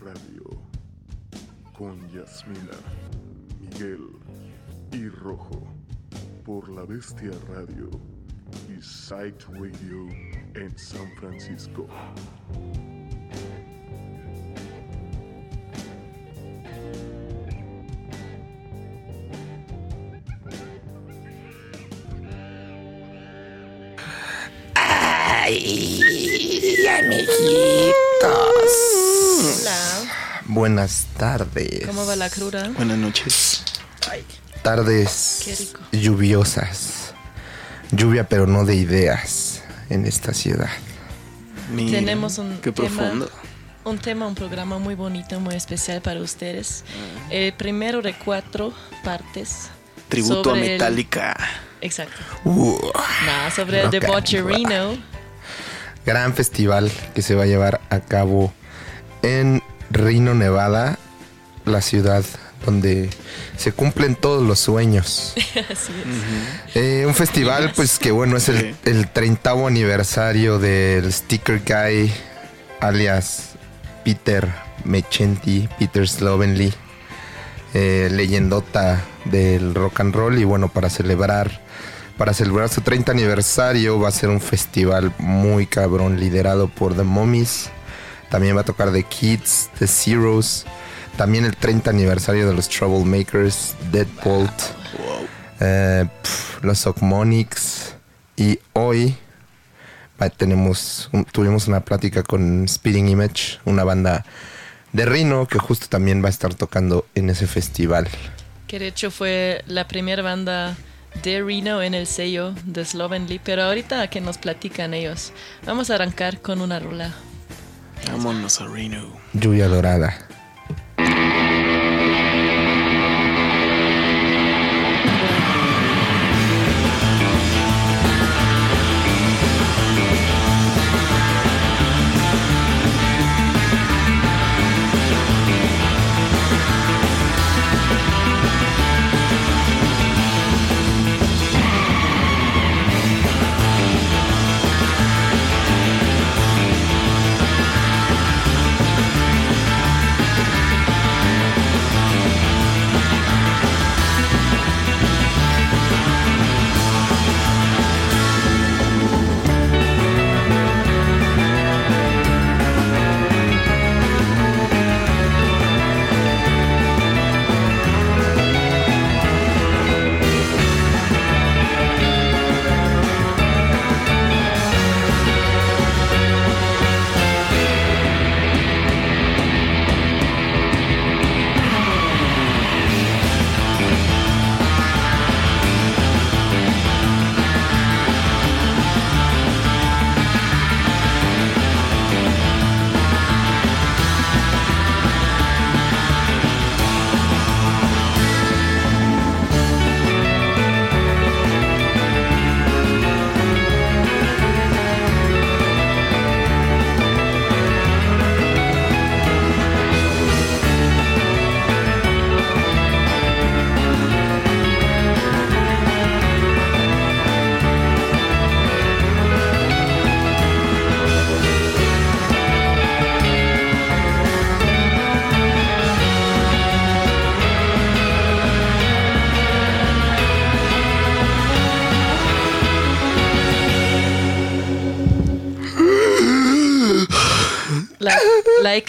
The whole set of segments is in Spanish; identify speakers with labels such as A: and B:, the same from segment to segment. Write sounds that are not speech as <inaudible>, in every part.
A: Radio con Yasmina, Miguel y Rojo por La Bestia Radio y Site Radio en San Francisco.
B: Ay. Buenas tardes.
C: ¿cómo va la cruda?
D: Buenas noches.
B: Tardes
C: Qué rico.
B: lluviosas. Lluvia, pero no de ideas en esta ciudad.
D: Mira,
C: Tenemos un
D: Qué
C: tema.
D: profundo.
C: Un tema, un programa muy bonito, muy especial para ustedes. El primero de cuatro partes.
D: Tributo a
C: el-
D: Metallica.
C: Exacto.
B: Uh,
C: Nada, sobre el
B: and
C: debaucherino.
B: gran festival que se va a llevar a cabo en Reno, Nevada, la ciudad donde se cumplen todos los sueños. <laughs>
C: Así es.
B: Eh, un festival, pues que bueno, es el,
D: Sí.
B: el 30 aniversario del Sticker Guy, alias Peter Mechenti, Peter Slovenly, eh, leyendota del rock and roll. Y bueno, para celebrar, para celebrar su 30 aniversario, va a ser un festival muy cabrón, liderado por The Mummies. También va a tocar The Kids, The Zeros. También el 30 aniversario de los Troublemakers, Deadbolt.
D: Wow.
B: Eh, pf, los Ocmonics y hoy va- tenemos un- tuvimos una plática con Speeding Image, una banda de Reno que justo también va a estar tocando en ese festival.
C: Que de hecho fue la primera banda de Reno en el sello de Slovenly. Pero ahorita que nos platican ellos, vamos a arrancar con una rola.
D: Vámonos a Reno.
B: Lluvia dorada.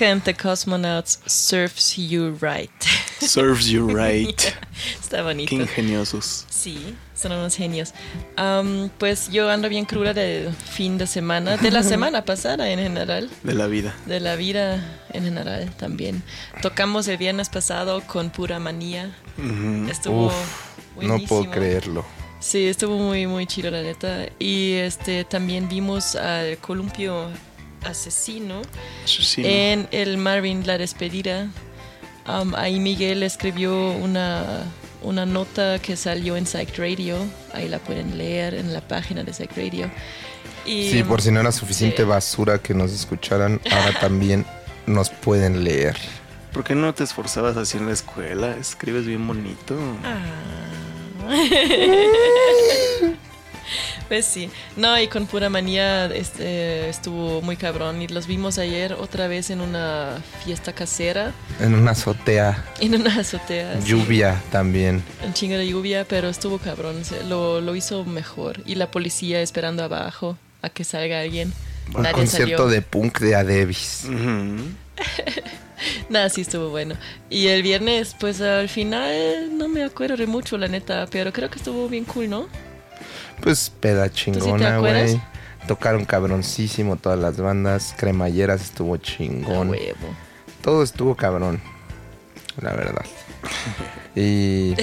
C: And the Cosmonauts serves you right. <laughs>
D: Serves you right. <laughs>
C: Está bonito.
D: Qué ingeniosos.
C: Sí, son unos genios. Pues yo ando bien cruda del fin de semana, de la <laughs> semana pasada en general,
D: De la vida.
C: de la vida en general también. Tocamos el viernes pasado con Pura Manía. Estuvo
B: Uf, no puedo
C: buenísimo.
B: creerlo.
C: Sí, estuvo muy, muy chido, la neta. Y este también vimos al columpio asesino
D: Asesino.
C: en el Marvin La Despedida. Um, ahí Miguel escribió una, una nota que salió en Psych Radio. Ahí la pueden leer en la página de Psych Radio. Y,
B: Sí, por si no era suficiente
C: sí.
B: basura que nos escucharan, ahora <laughs> también nos pueden leer.
D: ¿Por qué no te esforzabas así en la escuela? Escribes bien bonito.
C: Ah. <laughs> Pues sí. No, y con pura manía este, estuvo muy cabrón. Y los vimos ayer otra vez en una fiesta casera,
B: En una azotea,
C: en una azotea. sí.
B: lluvia también.
C: Un chingo de lluvia, pero estuvo cabrón. Lo, lo hizo mejor. Y la policía esperando abajo a que salga alguien.
B: Un
C: Nadie
B: concierto
C: salió.
B: de punk de Adebis. <laughs>
C: Nada, sí estuvo bueno. Y el viernes, pues al final no me acuerdo de mucho, la neta, pero creo que estuvo bien cool, ¿no?
B: Pues peda chingona, güey. Tocaron cabroncísimo todas las bandas. Cremalleras estuvo chingón.
C: huevo.
B: Todo estuvo cabrón. La verdad. <laughs> Y,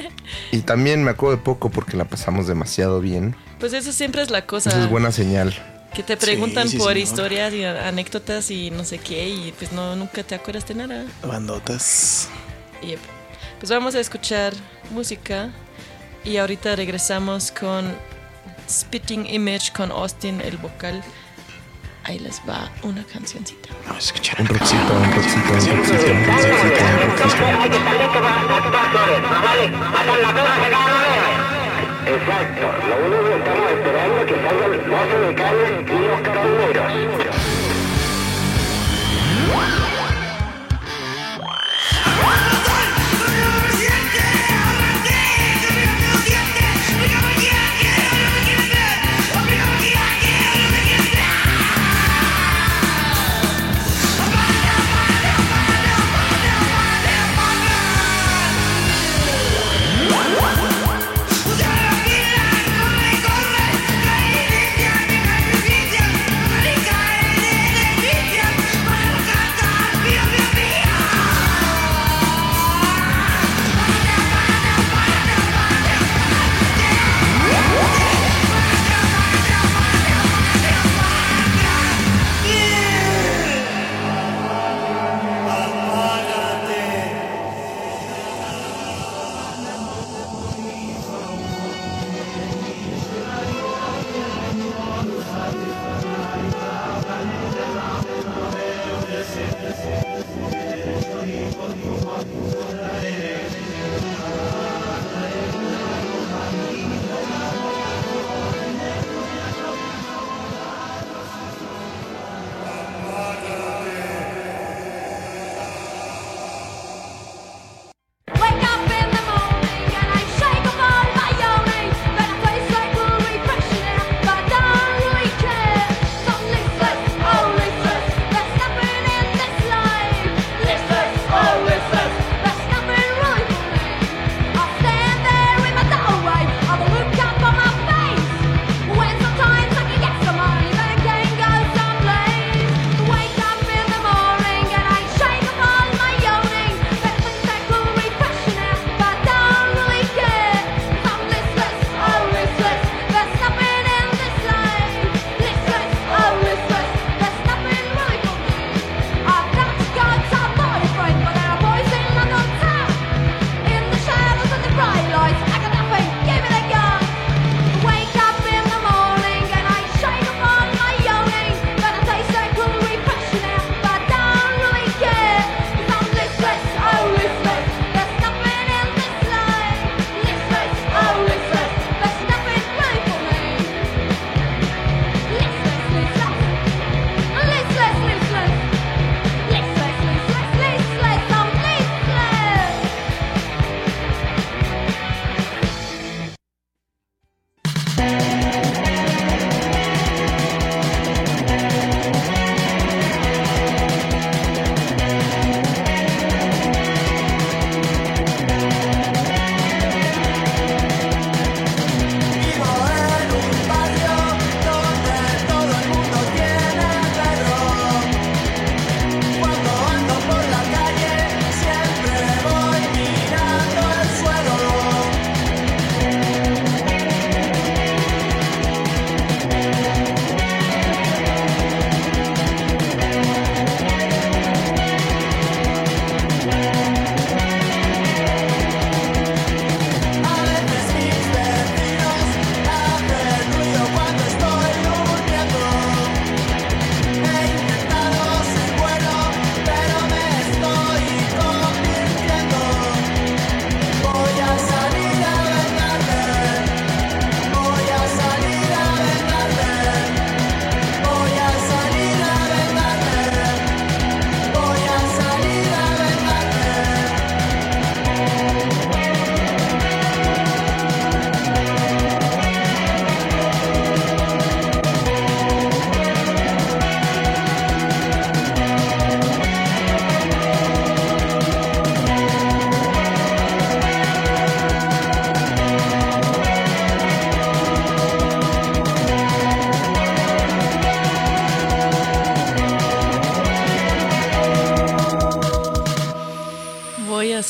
B: <laughs> y también me acuerdo de poco porque la pasamos demasiado bien.
C: Pues eso siempre es la cosa.
B: Eso es buena señal.
C: Que te preguntan
D: Sí, sí,
C: por
D: señor.
C: historias y anécdotas y no sé qué, y pues no, nunca te acuerdas de nada.
D: Bandotas.
C: Yep. Pues vamos a escuchar música y ahorita regresamos con Spitting Image con Austin, el vocal. Ahí les va una cancioncita.
D: Vamos a escuchar
B: Un rockcito, un rockcito, un rockcito, rockcito, rockcito.
E: Exacto, lo único que estamos esperando es que salgan los de calle y los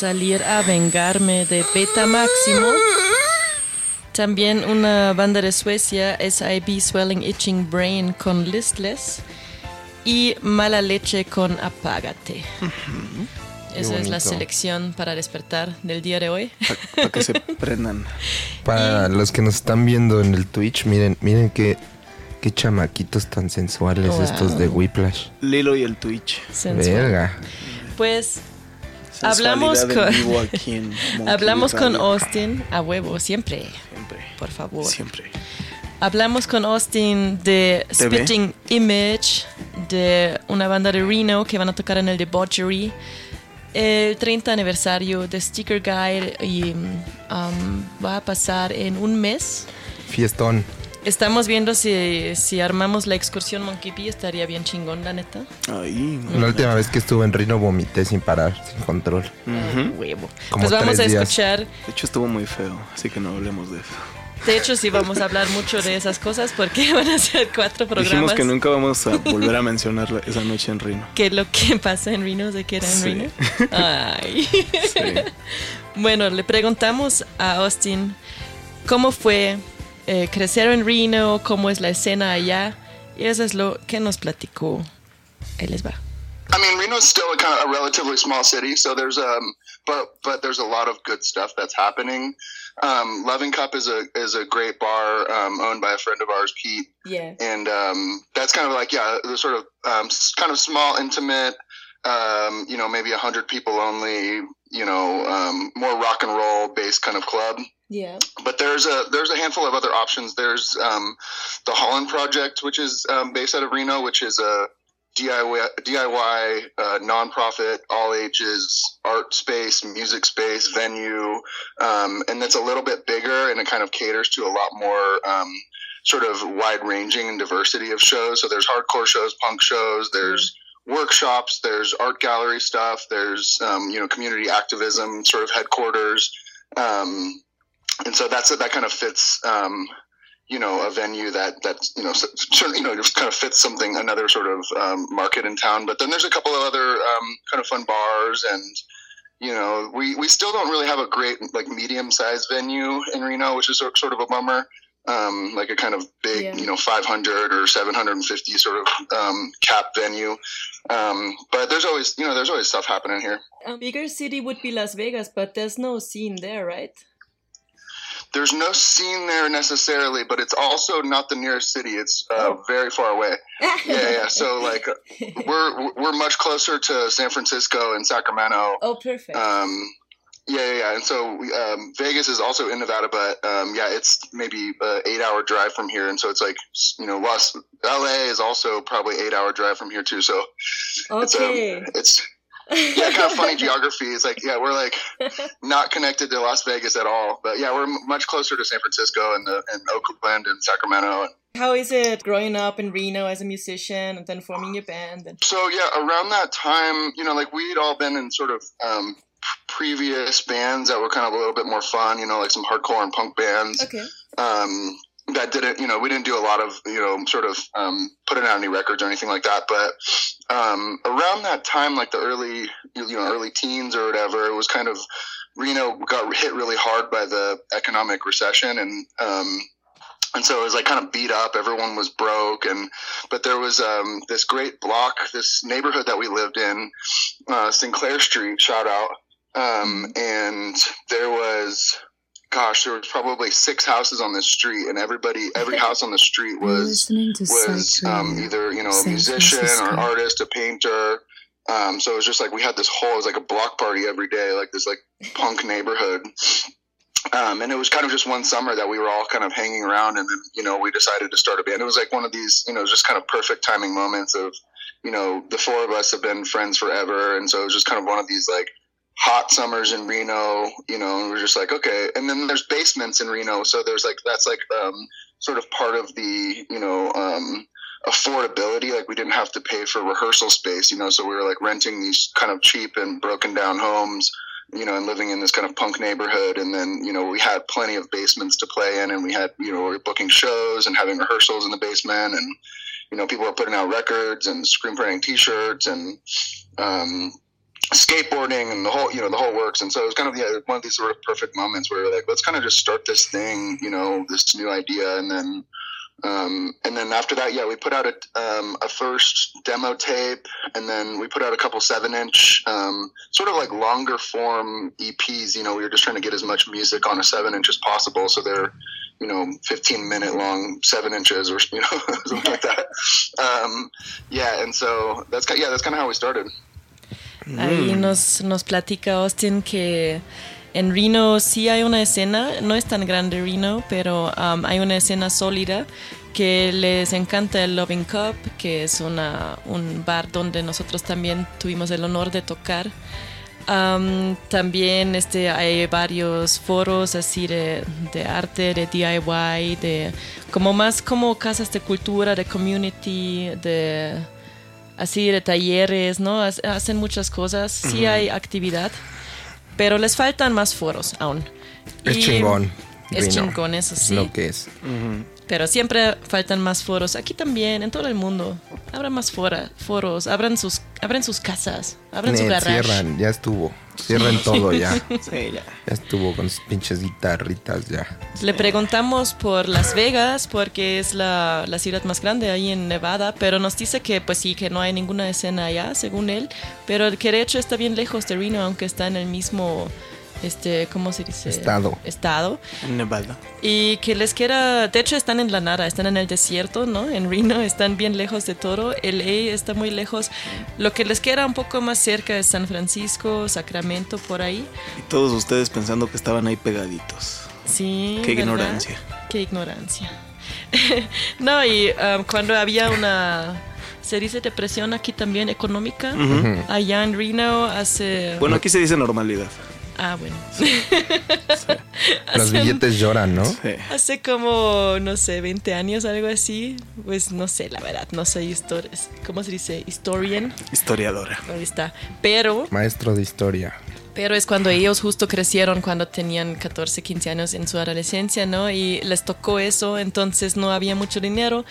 C: salir a vengarme de Beta Máximo. También una banda de Suecia, SIB Swelling Itching Brain con Listless. Y Mala Leche con Apágate. Esa es la selección para despertar del día de hoy.
D: Para que se <laughs> prendan.
B: Para los que nos están viendo en el Twitch, miren, miren qué, qué chamaquitos tan sensuales
C: Wow.
B: estos de Whiplash.
D: Lilo y el Twitch.
C: Sensual.
B: Verga.
C: Pues Hablamos con-
D: vivo aquí <laughs> en Monkey
C: hablamos con. Austin a huevo, siempre,
D: Siempre.
C: por favor.
D: Siempre.
C: Hablamos con Austin de
D: TV.
C: Spitting Image, de una banda de Reno que van a tocar en el Debauchery, el 30 aniversario de Sticker Guide y um, va a pasar en un mes.
B: Fiestón.
C: Estamos viendo si, si armamos la excursión Monkey Bee, estaría bien chingón, la neta.
D: Ahí.
B: La última vez que estuve en Rino vomité sin parar, sin control.
C: Ah, huevo.
B: Como
C: pues vamos a
B: días.
C: escuchar
D: De hecho, estuvo muy feo, así que no hablemos de eso.
C: De hecho, sí vamos a hablar mucho de esas cosas porque <laughs> van a ser cuatro programas.
D: Dijimos que nunca vamos a volver a mencionar esa noche en Rino.
C: que lo que pasa en Reno se queda en
D: Sí.
C: Reno. Ay. <laughs>
D: Sí.
C: Bueno, le preguntamos a Austin cómo fue eh, crecer en Reno, cómo es la escena allá. Y eso es lo que nos platicó. Ahí les va.
F: I mean, Reno's still a kind of a relatively small city, so there's um, but but there's a lot of good stuff that's happening. Um, Loving Cup is a is a great bar um, owned by a friend of ours, Pete,
C: Yeah.
F: and um, that's kind of like yeah, the sort of um, kind of small, intimate. Um, you know, maybe a hundred people only. You know, um, more rock and roll based kind of club
C: Yeah.
F: but there's a there's a handful of other options. There's um, the Holland Project, which is um, based out of Reno, which is a DIY DIY uh, nonprofit, all ages art space, music space, venue, um, and it's a little bit bigger and it kind of caters to a lot more. Um, Sort of wide ranging and diversity of shows. So there's hardcore shows, punk shows, there's workshops, there's art gallery stuff, there's um, you know community activism sort of headquarters, um, and so that's that kind of fits um, you know a venue that that you know certainly you know just kind of fits something another sort of um, market in town but then there's a couple of other um, kind of fun bars and you know we we still don't really have a great like medium sized venue in Reno which is sort of a bummer um, like a kind of big
C: Yeah.
F: you know 500 or 750 sort of um, cap venue um, but there's always you know there's always stuff happening here
C: A bigger city would be Las Vegas, but there's no scene there, right?
F: There's no scene there necessarily, but it's also not the nearest city. It's uh,
C: Oh.
F: very far away. <laughs> Yeah, yeah. So like we're we're much closer to San Francisco and Sacramento.
C: oh, perfect.
F: Um, yeah, yeah, yeah. And so um, Vegas is also in Nevada, but um, yeah, it's maybe a eight hour drive from here, and so it's like you know, Los LA is also probably eight hour drive from here too. So it's
C: okay.
F: um, it's yeah, kind of <laughs> funny geography. It's like yeah, we're like not connected to Las Vegas at all, but yeah, we're m- much closer to San Francisco and the, and Oakland and Sacramento.
C: How is it growing up in Reno as a musician and then forming your band? And
F: So yeah, around that time, you know, like we'd all been in sort of um, previous bands that were kind of a little bit more fun, you know, like some hardcore and punk bands.
C: okay.
F: um, that didn't, you know, we didn't do a lot of, you know, sort of um, putting out any records or anything like that. But um, around that time, like the early, you know, early teens or whatever, it was kind of Reno got hit really hard by the economic recession, and um, and so it was like kind of beat up. Everyone was broke, and but there was um, this great block, this neighborhood that we lived in, uh, Sinclair Street. Shout out, um, and there was gosh, there was probably six houses on this street, and everybody, every house on the street was was um, either you know a musician or an artist, a painter. Um, so it was just like we had this whole, it was like a block party every day, like this like punk <laughs> neighborhood. Um, and it was kind of just one summer that we were all kind of hanging around, and then you know we decided to start a band. It was like one of these, you know, just kind of perfect timing moments of, you know, the four of us have been friends forever, and so it was just kind of one of these like hot summers in Reno, you know, and we're just like, okay. And then there's basements in Reno, so there's like that's like um, sort of part of the, you know, um, affordability. Like we didn't have to pay for rehearsal space, you know, so we were like renting these kind of cheap and broken down homes, you know, and living in this kind of punk neighborhood. And then, you know, we had plenty of basements to play in, and we had, you know, we were booking shows and having rehearsals in the basement, and you know, people were putting out records and screen printing T-shirts and. Um, skateboarding and the whole you know the whole works. And so it was kind of yeah, one of these sort of perfect moments where we're like let's kind of just start this thing you know this new idea. And then um, and then after that yeah we put out a, um, a first demo tape. And then we put out a couple seven inch um, sort of like longer form eps you know we were just trying to get as much music on a seven inch as possible. So they're you know 15 minute long seven inches or <laughs> you know something like that. Um, yeah. And so that's yeah that's kind of how we started
C: Ahí nos, nos platica Austin que en Reno sí hay una escena, no es tan grande Reno, pero um, hay una escena sólida que les encanta el Loving Cup, que es una, un bar donde nosotros también tuvimos el honor de tocar. Um, también este, hay varios foros así de, de arte, de DIY, de como más como casas de cultura, de community, de así de talleres, ¿no? Hac- Hacen muchas cosas, sí hay actividad, pero les faltan más foros aún.
B: Es
C: Y
B: chingón.
C: Es chingón, eso
B: Es
C: sí.
B: lo que es.
C: Pero siempre faltan más foros. Aquí también, en todo el mundo. Habrá más fora, foros. Abran sus, abran sus casas. Abran su garage.
B: cierran, ya estuvo. Cierran todo ya. <laughs>
D: Sí, ya.
B: Ya estuvo con sus pinches guitarritas ya.
C: Le preguntamos por Las Vegas porque es la, la ciudad más grande ahí en Nevada, pero nos dice que pues sí, que no hay ninguna escena allá, según él, pero que de hecho está bien lejos de Reno, aunque está en el mismo, este, ¿cómo se dice?
B: Estado.
C: Estado.
D: En Nevada.
C: Y que les queda, de hecho están en la nada, están en el desierto, ¿no? En Reno, están bien lejos de todo. LA está muy lejos. Lo que les queda un poco más cerca es San Francisco, Sacramento, por ahí.
D: Y todos ustedes pensando que estaban ahí pegaditos.
C: Sí.
D: Qué
C: ¿verdad?
D: ignorancia.
C: Qué ignorancia. <laughs> no, y um, cuando había una, se dice depresión aquí también económica, allá en Reno hace...
D: Bueno, aquí se dice normalidad.
C: Ah, bueno. <laughs>
B: Los
C: Hace-
B: billetes lloran, ¿no?
D: Sí.
C: Hace como, no sé, 20 años, algo así. Pues no sé, la verdad, no soy ¿cómo se dice? Historian.
D: Historiadora.
C: Ahí está. Pero,
B: Maestro de historia.
C: pero es cuando ellos justo crecieron, cuando tenían 14, 15 años en su adolescencia, ¿no? Y les tocó eso, entonces no había mucho dinero.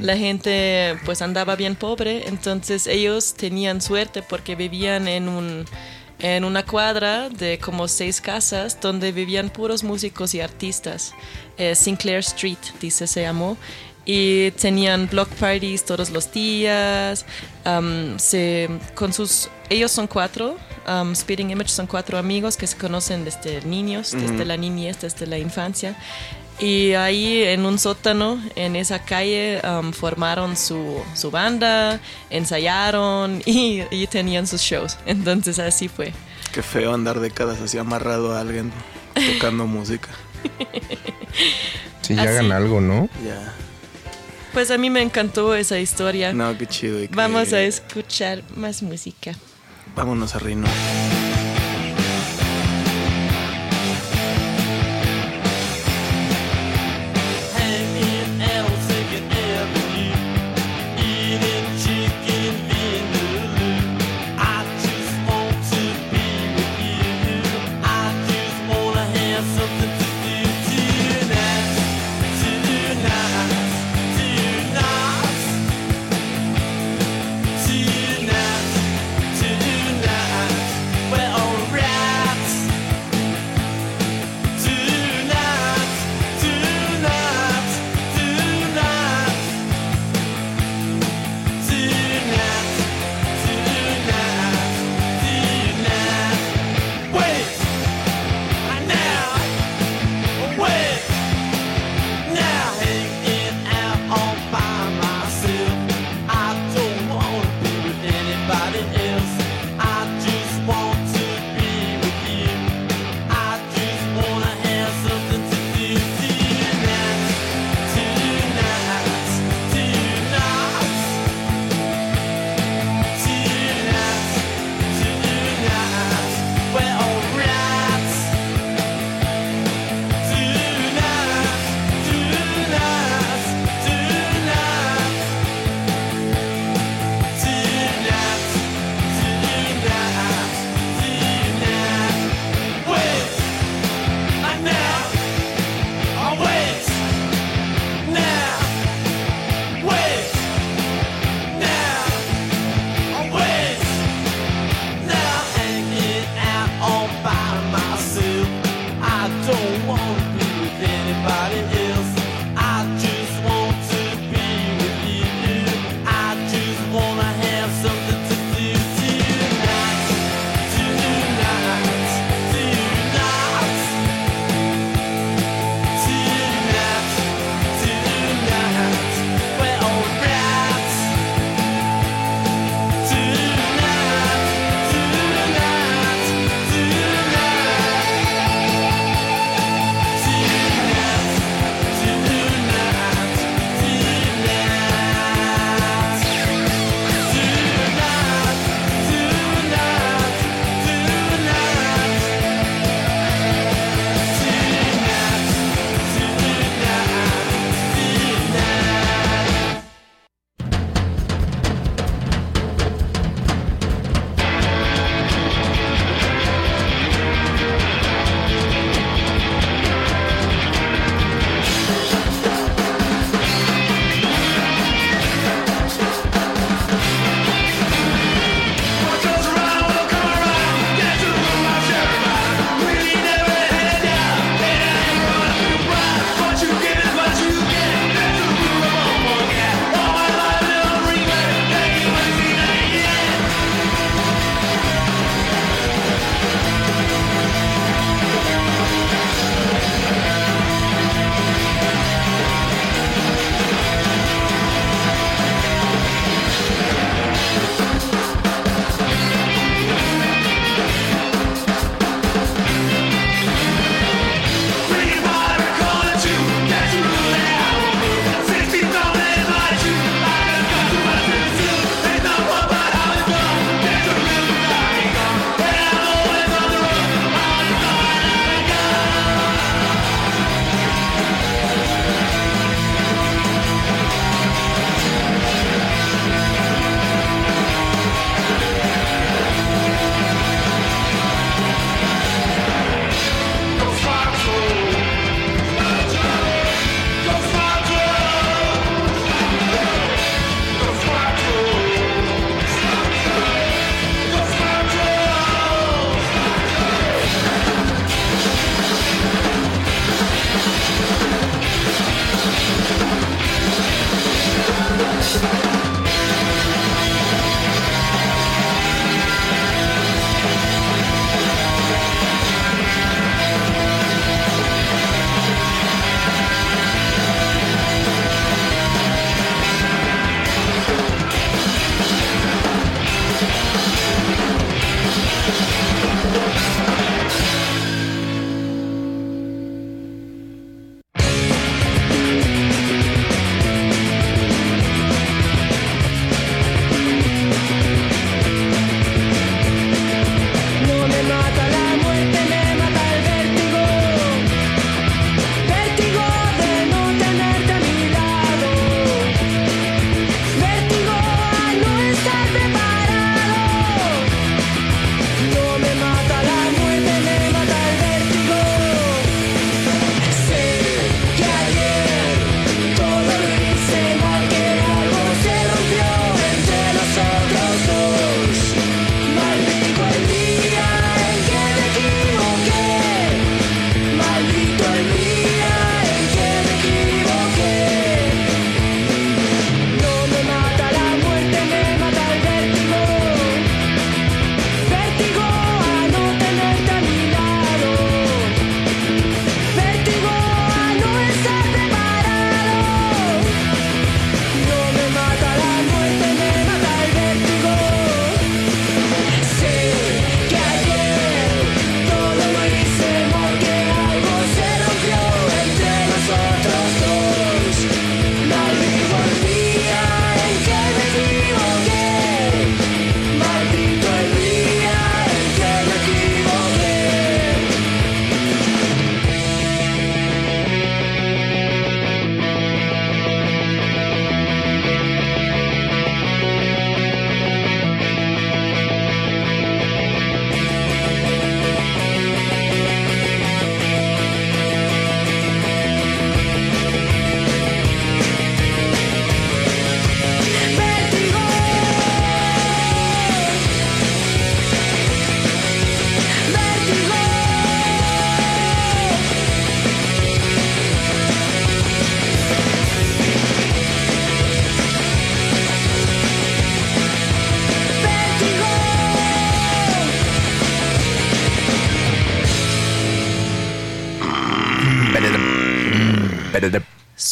C: La gente pues andaba bien pobre, entonces ellos tenían suerte porque vivían en un en una cuadra de como seis casas donde vivían puros músicos y artistas. Eh, Sinclair Street, dice, se llamó. Y tenían block parties todos los días. um, se, con sus, ellos son cuatro. um, Speeding Image son cuatro amigos que se conocen desde niños, desde la niñez, desde la infancia. Y ahí en un sótano, en esa calle, um, formaron su, su banda, ensayaron <laughs> y, y tenían sus shows. Entonces así fue.
D: Qué feo andar décadas así amarrado a alguien tocando música.
B: Sí, ya
C: Así.
B: hagan algo, ¿no?
D: Ya.
C: Pues a mí me encantó esa historia.
D: No, qué chido. y que-
C: Vamos a escuchar más música.
D: Vámonos a Rino.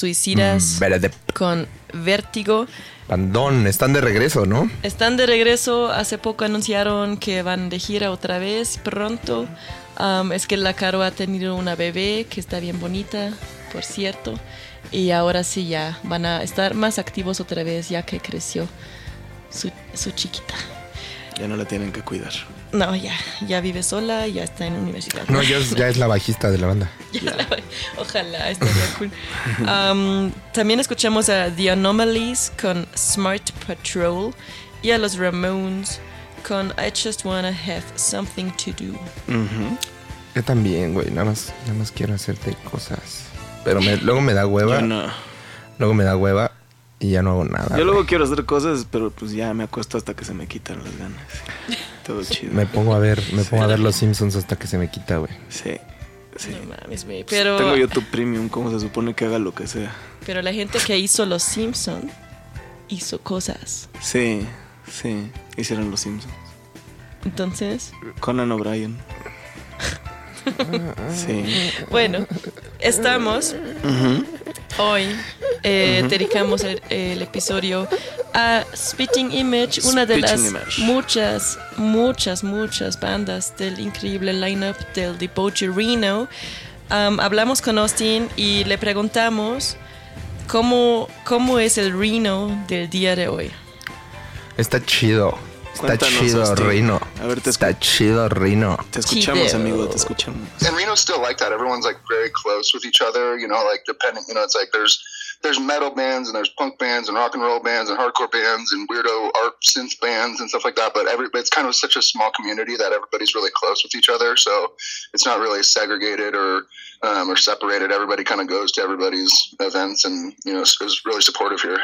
C: Suicidas
B: Verde.
C: con Vértigo.
B: Pandón, están de regreso, ¿no?
C: Están de regreso. Hace poco anunciaron que van de gira otra vez pronto. Es que la Caro ha tenido una bebé que está bien bonita, por cierto. Y ahora sí ya van a estar más activos otra vez ya que creció su, su chiquita.
D: Ya no la tienen que cuidar.
C: No, ya, ya vive sola, ya está en universidad.
B: No, ya es, ya es la bajista de la banda. <laughs>
C: Ya la- ojalá, estaría cool. Um, también escuchamos a The Anomalies con Smart Patrol y a los Ramones con I Just Wanna Have Something to Do.
B: Yo también, güey. Nada más, nada más quiero hacerte cosas. Pero me- luego me da hueva.
D: Yo no.
B: Luego me da hueva y ya no hago nada.
D: Yo luego quiero hacer cosas, pero pues ya me acuesto hasta que se me quitan las ganas. Todo chido.
B: Me pongo a ver, me pongo a ver los Simpsons hasta que se me quita, güey.
D: Sí. Sí.
C: No mames, güey. Pero,
D: Tengo YouTube Premium, ¿cómo se supone que haga lo que sea?
C: pero la gente que hizo Los Simpson hizo cosas.
D: Sí, sí. Hicieron los Simpsons.
C: Entonces,
D: Conan O'Brien. Sí.
C: bueno, estamos hoy eh, dedicamos el, el episodio a Spitting Image, una de las
D: Image.
C: muchas, muchas, muchas bandas del increíble lineup del Debauchery Reno. Um, hablamos con Austin y le preguntamos cómo, cómo es el Reno del día de hoy.
B: Está chido. Está
D: Cuéntanos,
B: chido,
D: Austin.
B: Rino.
D: A ver, te
B: Está chido, Rino.
D: Te escuchamos,
C: Chido.
D: amigo, te escuchamos.
F: and Reno's still like that. Everyone's like very close with each other. You know, like depending. You know, it's like there's there's metal bands and there's punk bands and rock and roll bands and hardcore bands and weirdo art synth bands and stuff like that. But every it's kind of such a small community that everybody's really close with each other. So it's not really segregated or um, or separated. Everybody kind of goes to everybody's events and you know is, is really supportive here.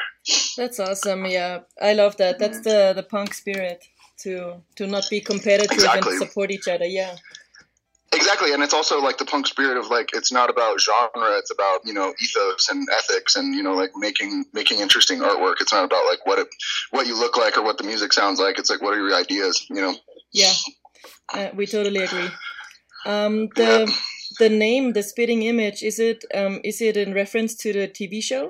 C: That's awesome. Yeah, I love that. That's the the punk spirit to to not be competitive
F: Exactly.
C: and support each other. Yeah.
F: Exactly, and it's also like the punk spirit of like it's not about genre; it's about you know ethos and ethics, and you know like making making interesting artwork. It's not about like what it what you look like or what the music sounds like. It's like what are your ideas? You know.
C: Yeah, uh, we totally agree. Um, the the name, the spitting image, is it um, is it in reference to the TV show?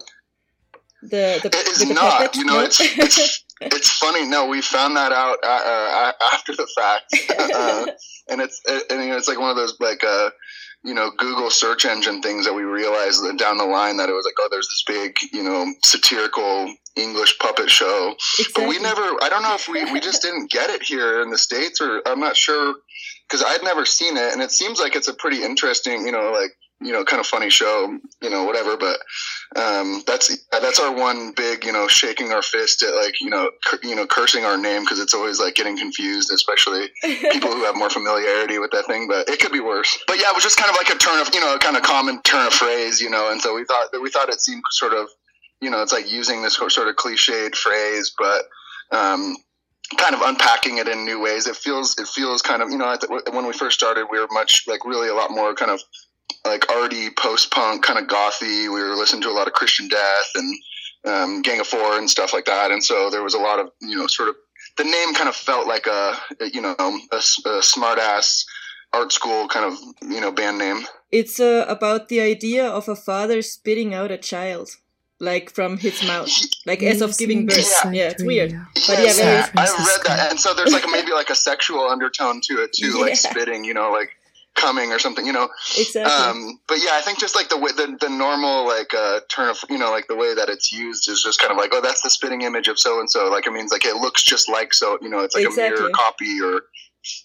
C: The the,
F: It is
C: the
F: not.
C: puppet?
F: You know,
C: No?
F: it's, it's it's funny. No, we found that out uh, uh, after the fact, <laughs> uh, and it's and you know it's like one of those like uh, you know Google search engine things that we realized that down the line that it was like oh there's this big you know satirical English puppet show, but we never. I don't know if we we just didn't get it here in the states or I'm not sure because I'd never seen it, and it seems like it's a pretty interesting you know like you know kind of funny show you know whatever. But um, that's that's our one big you know shaking our fist at like you know cur- you know cursing our name because it's always like getting confused especially <laughs> people who have more familiarity with that thing but it could be worse. But yeah it was just kind of like a turn of you know a kind of common turn of phrase you know and so we thought that we thought it seemed sort of you know it's like using this sort of cliched phrase but um, kind of unpacking it in new ways. It feels it feels kind of you know when we first started we were much like really a lot more kind of like arty post punk kind of gothy. We were listening to a lot of Christian Death and um, Gang of Four and stuff like that. And so there was a lot of you know sort of the name kind of felt like a you know a, smart ass art school kind of you know band name.
C: It's uh, about the idea of a father spitting out a child, like from his mouth, like as of giving birth.
F: Yeah.
C: Yeah, it's weird. But yeah,
F: Yes,
C: very,
F: I read that, and so there's like maybe like a sexual undertone to it too, like <laughs> spitting, you know, like coming or something, you know.
C: exactly.
F: Um, but yeah, I think just like the way the, the normal like uh, turn of you know like the way that it's used is just kind of like oh that's the spitting image of so and so like it means like it looks just like so you know it's like a mirror copy or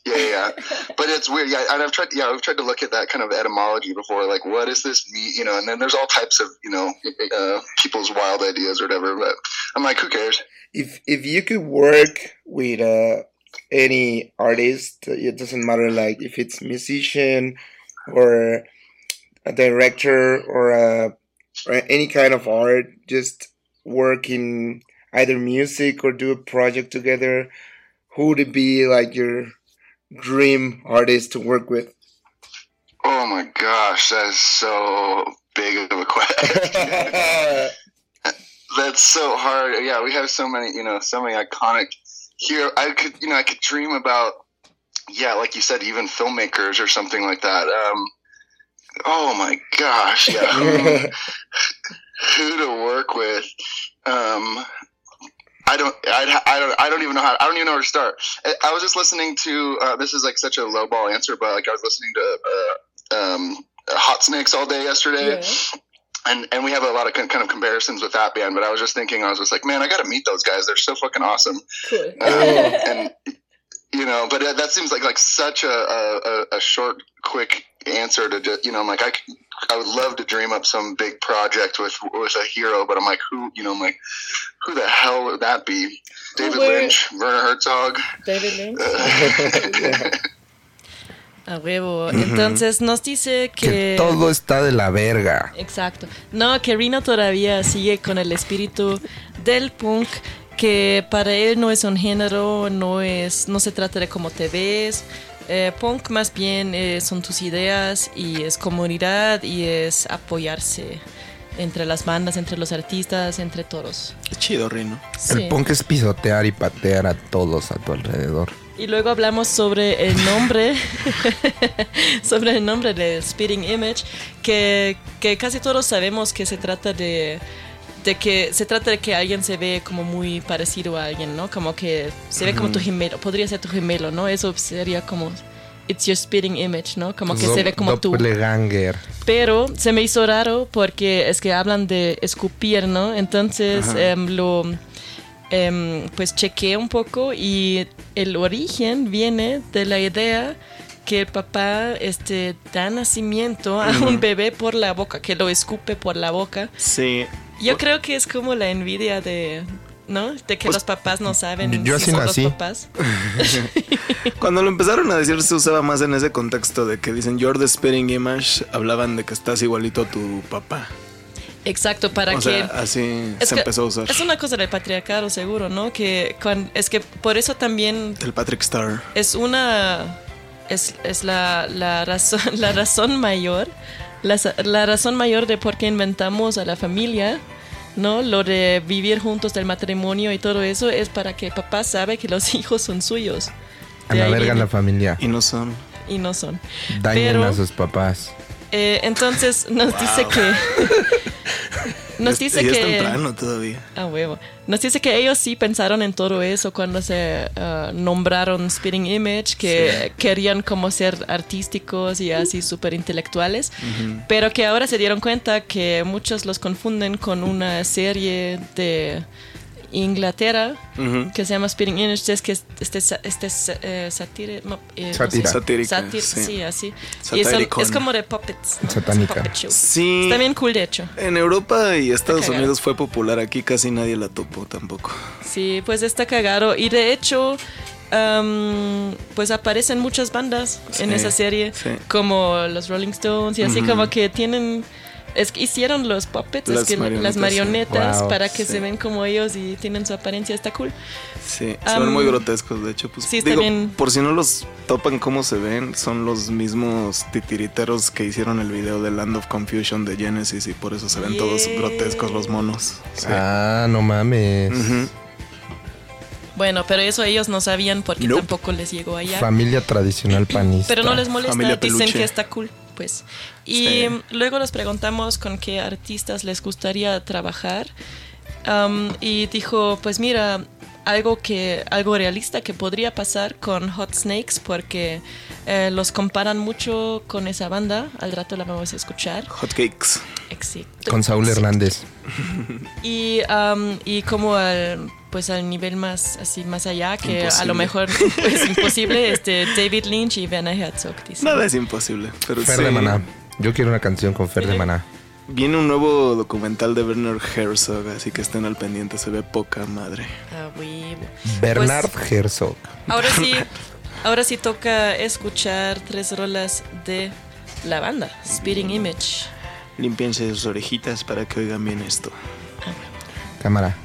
F: yeah yeah, yeah. <laughs> but it's weird yeah and I've tried yeah I've tried to look at that kind of etymology before like what is this mean you know and then there's all types of you know uh, people's wild ideas or whatever but I'm like who cares
B: If if you could work with uh, any artist, it doesn't matter like if it's musician or a director or a or any kind of art, just work in either music or do a project together. Who would it be like your dream artist to work with?
F: oh my gosh that is so big of a <laughs> question <laughs> that's so hard. Yeah, we have so many, you know, so many iconic here. I could, you know, I could dream about, yeah, like you said, even filmmakers or something like that. Um, oh my gosh, yeah. <laughs> who to work with. Um, I don't, I, I don't, I don't even know how. I don't even know where to start. I, I was just listening to. Uh, this is like such a low ball answer, but like I was listening to uh, um, Hot Snakes all day yesterday.
C: Yeah.
F: And, and we have a lot of kind of comparisons with that band, but I was just thinking, I was just like, man, I got to meet those guys. They're so fucking awesome.
C: Cool.
F: Um, and <laughs> you know, but uh, that seems like like such a, a, a short, quick answer to just, you know, I'm like I I would love to dream up some big project with with a hero, but I'm like who you know I'm like who the hell would that be? David
C: were-
F: Lynch, Werner Herzog.
C: David Lynch.
F: Uh, <laughs> <laughs>
C: A huevo. Entonces nos dice
B: Que
C: que...
B: todo está de la verga.
C: Exacto. No, que Rino todavía sigue con el espíritu del punk, que para él no es un género, no es, no se trata de cómo te ves. Eh, punk más bien eh, son tus ideas y es comunidad y es apoyarse entre las bandas, entre los artistas, entre todos.
D: Qué chido, Rino.
C: Sí.
B: El punk es pisotear y patear a todos a tu alrededor.
C: Y luego hablamos sobre el nombre, <laughs> sobre el nombre del Spitting Image, que, que casi todos sabemos que se trata de, de que se trata de que alguien se ve como muy parecido a alguien, ¿no? Como que se ve como tu gemelo, podría ser tu gemelo, ¿no? Eso sería como it's your spitting image, ¿no? Como que se ve como tú. Pero se me hizo raro porque es que hablan de escupir, ¿no? Entonces em, lo em, pues chequeé un poco y el origen viene de la idea que el papá este, da nacimiento a un bebé por la boca, que lo escupe por la boca.
D: Sí.
C: Yo creo que es como la envidia de, ¿no? De que los papás no saben
B: Pues, yo
C: si
B: así
C: son
B: nací.
C: los papás. <laughs>
D: Cuando lo empezaron a decir se usaba más en ese contexto de que dicen you're the spitting image, hablaban de que estás igualito a tu papá.
C: Exacto, para
D: o
C: que...
D: sea, así
C: Es
D: se
C: que
D: empezó a usar.
C: Es una cosa del patriarcado, seguro, ¿no? Que cuan- es que por eso también
D: El Patrick Star.
C: es una es, es la, la razón <laughs> la razón mayor la, la razón mayor de por qué inventamos a la familia no lo de vivir juntos del matrimonio y todo eso es para que papá sabe que los <laughs> hijos son suyos
B: A
C: De
B: la
C: ahí
B: verga la familia.
D: Y no son.
C: y no son
B: Dañen
C: Pero-
B: a sus papás.
C: Eh, entonces nos dice que <laughs> nos dice
D: y es
C: que
D: temprano todavía.
C: A huevo. Nos dice que ellos sí pensaron en todo eso cuando se ah, nombraron Spitting Image, que querían como ser artísticos y así súper intelectuales, pero que ahora se dieron cuenta que muchos los confunden con una serie de Inglaterra que se llama Spitting Image, es que este, sa- este eh, satire- eh,
D: sí.
C: sí, así. Y
D: Satiricon.
C: es como de puppets. ¿no?
B: Satánica.
C: Es puppet show.
D: Sí.
C: Está bien cool, de hecho.
D: En Europa y Estados. Unidos fue popular. Aquí casi nadie la topó tampoco.
C: Sí, pues está cagado. Y de hecho, am, pues aparecen muchas bandas en esa serie,
D: sí.
C: como los Rolling Stones y así como que tienen... Es que hicieron los puppets, es
D: Las
C: que
D: marionetas,
C: las marionetas
B: Wow,
C: para que
D: sí.
C: se ven como ellos y tienen su apariencia, está cool.
D: Sí, se
C: Am,
D: ven muy grotescos, de hecho. Pues,
C: sí,
D: digo,
C: bien.
D: Por si no los topan cómo se ven, son los mismos titiriteros que hicieron el video de Land of Confusion de Genesis y por eso se ven todos grotescos los monos. Sí.
B: Ah, no mames.
C: Bueno, pero eso ellos no sabían porque
D: Nope.
C: tampoco les llegó allá.
B: Familia tradicional <clears throat> panista.
C: Pero no les molesta,
D: Familia
C: dicen que está cool, pues. Y
D: Sí.
C: luego les preguntamos con qué artistas les gustaría trabajar. Am, y dijo, pues mira, algo que algo realista que podría pasar con Hot Snakes porque eh, los comparan mucho con esa banda. Al rato la vamos a escuchar.
D: Hotcakes.
C: Exacto.
B: Con Saúl Hernández. <laughs>
C: Y, am, y como al, pues al nivel más así más allá que a lo mejor es <laughs> imposible este David Lynch y Werner Herzog dicen.
D: Nada es imposible. Pero
B: Fer
D: sí,
B: de Maná. Yo quiero una canción con Fer de Maná.
D: Viene un nuevo documental de Werner Herzog, así que estén al pendiente. Se ve poca madre.
C: Ah, huevo.
B: Bernard
C: Pues,
B: Herzog.
C: ahora sí, <laughs> ahora sí toca escuchar tres rolas de la banda, Speeding Image.
D: Límpiense sus orejitas para que oigan bien esto.
B: Cámara.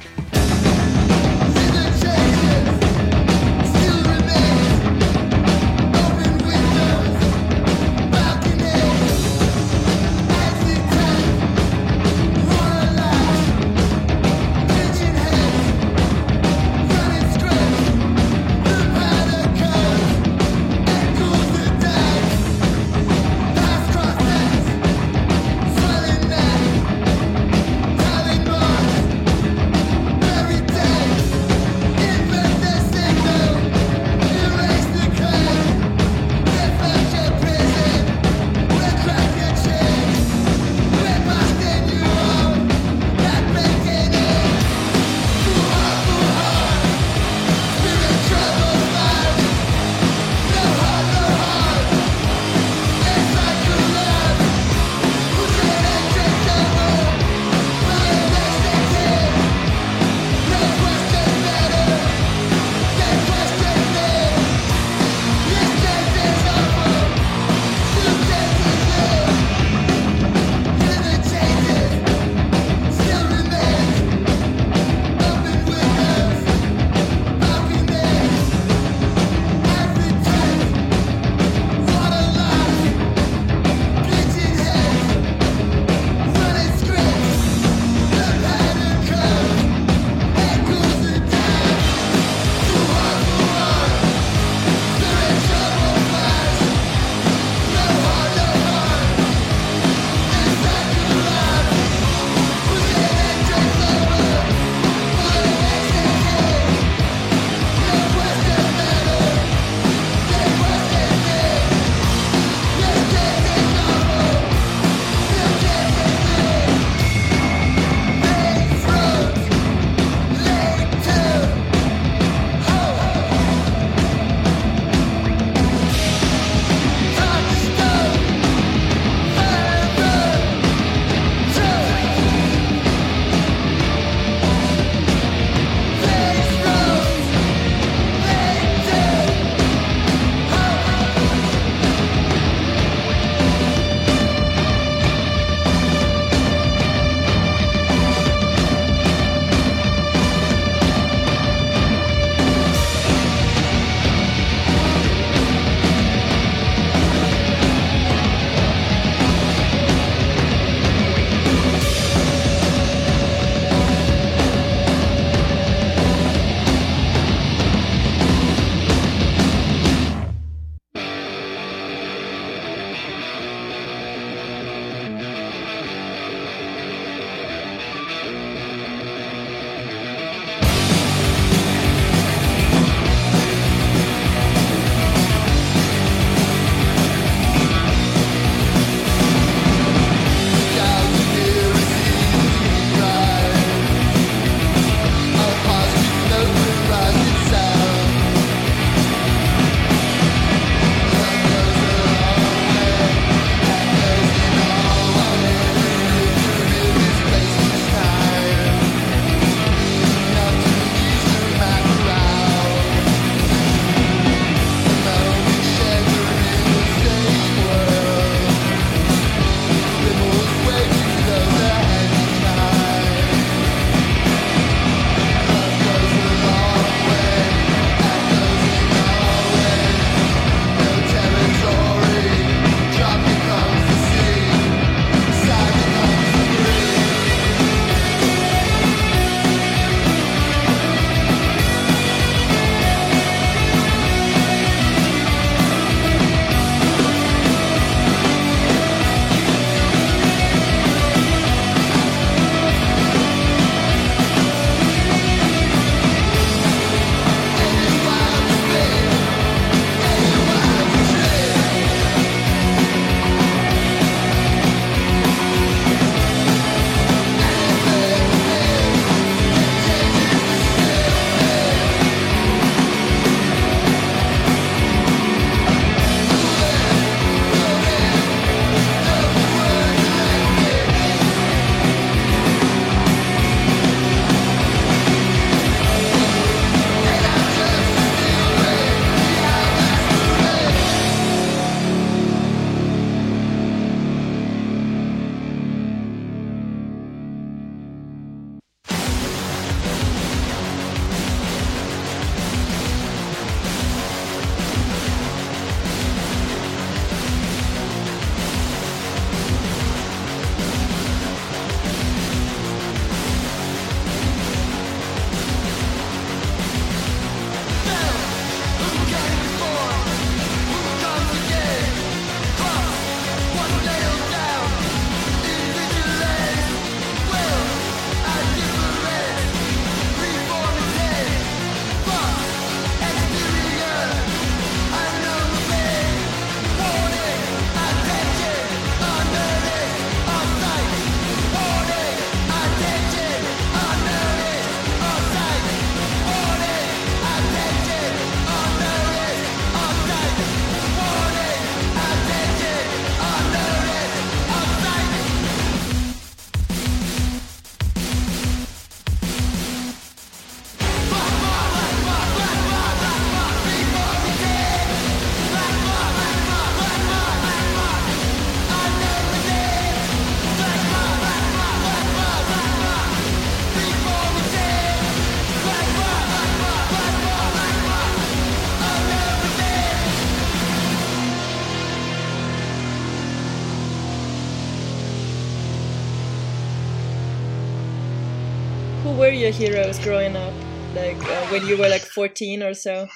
C: Heroes growing up? Like uh, when you were like 14 or so?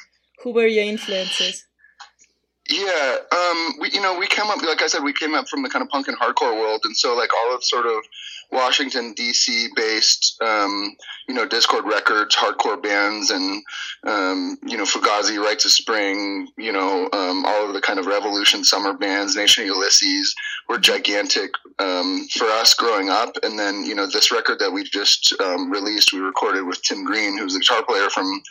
C: Who were your influences?
F: Yeah, um, we you know we came up like I said we came up from the kind of punk and hardcore world, and so like all of sort of Washington D.C. based um, you know Discord Records hardcore bands and um, you know Fugazi, Rites of Spring, you know um, all of the kind of Revolution summer bands, Nation Ulysses were gigantic um, for us growing up, and then you know this record that we just um, released, we recorded with Tim Green, who's the guitar player from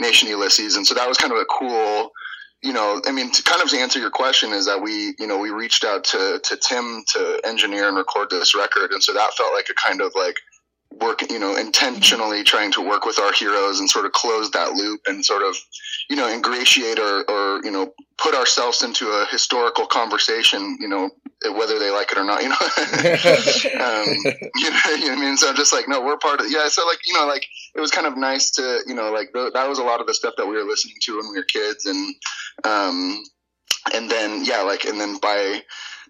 F: Nation Ulysses, and so that was kind of a cool you know, I mean, to kind of to answer your question is that we, you know, we reached out to to Tim to engineer and record this record, and so that felt like a kind of like work, you know, intentionally trying to work with our heroes and sort of close that loop and sort of, you know, ingratiate or or you know put ourselves into a historical conversation, you know, whether they like it or not, you know. <laughs> <laughs> um, you know, you know what I mean? So I'm just like, no, we're part of, yeah. So like, you know, like it was kind of nice to, you know, like th- that was a lot of the stuff that we were listening to when we were kids. And, um, and then, yeah, like, and then by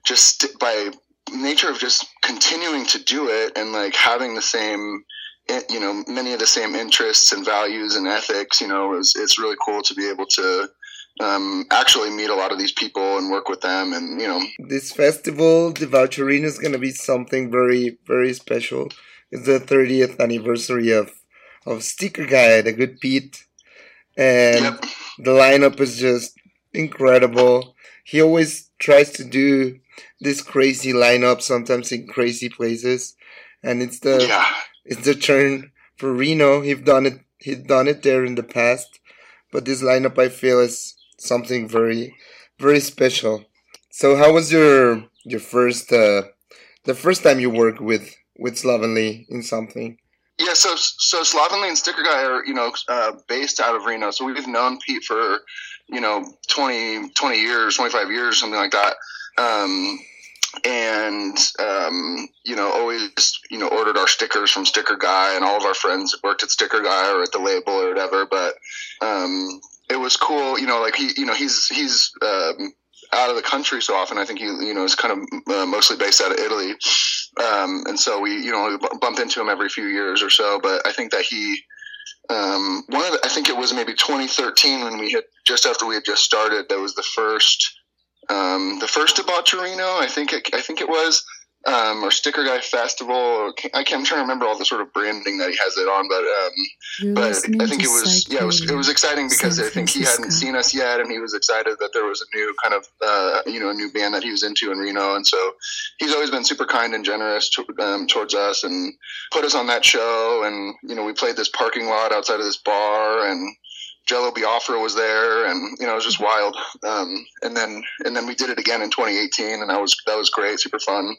F: just by nature of just continuing to do it and like having the same, eh, you know, many of the same interests and values and ethics, you know, it's, it's really cool to be able to, um, actually meet a lot of these people and work with them and, you know,
B: This festival, the Voucherino, is going to be something very, very special. It's the 30th anniversary of, of Sticker Guy, the good Pete. And
F: Yep.
B: the lineup is just incredible. He always tries to do this crazy lineup, sometimes in crazy places. And it's the
F: yeah.
B: it's the turn for Reno. He've done it. He'd done it there in the past, but this lineup I feel is something very, very special. So, how was your your first uh, the first time you worked with with Slovenly in something?
F: Yeah, so so Slovenly and Sticker Guy are you know uh, based out of Reno, so we've known Pete for you know 20, 20 years, twenty five years, something like that. Um, and um, you know, always you know ordered our stickers from Sticker Guy, and all of our friends worked at Sticker Guy or at the label or whatever. But um, it was cool, you know, like he you know he's he's um, out of the country so often. I think he you know is kind of uh, mostly based out of Italy um, and so we you know bump into him every few years or so. But I think that he um, one of the, I think it was maybe 2013 when we had just after we had just started. That was the first um, the first debaucherino. I think it, I think it was. Um, or Sticker Guy Festival. Or, I can't, I'm trying to remember all the sort of branding that he has it on, but um, but I think it was yeah, it was it was exciting because I think he hadn't seen us yet, and he was excited that there was a new kind of uh, you know a new band that he was into in Reno, and so he's always been super kind and generous to, um, towards us, and put us on that show, and you know we played this parking lot outside of this bar, and Jello Biafra was there, and you know it was just wild. Um, and then and then we did it again in 2018, and that was that was great, super fun.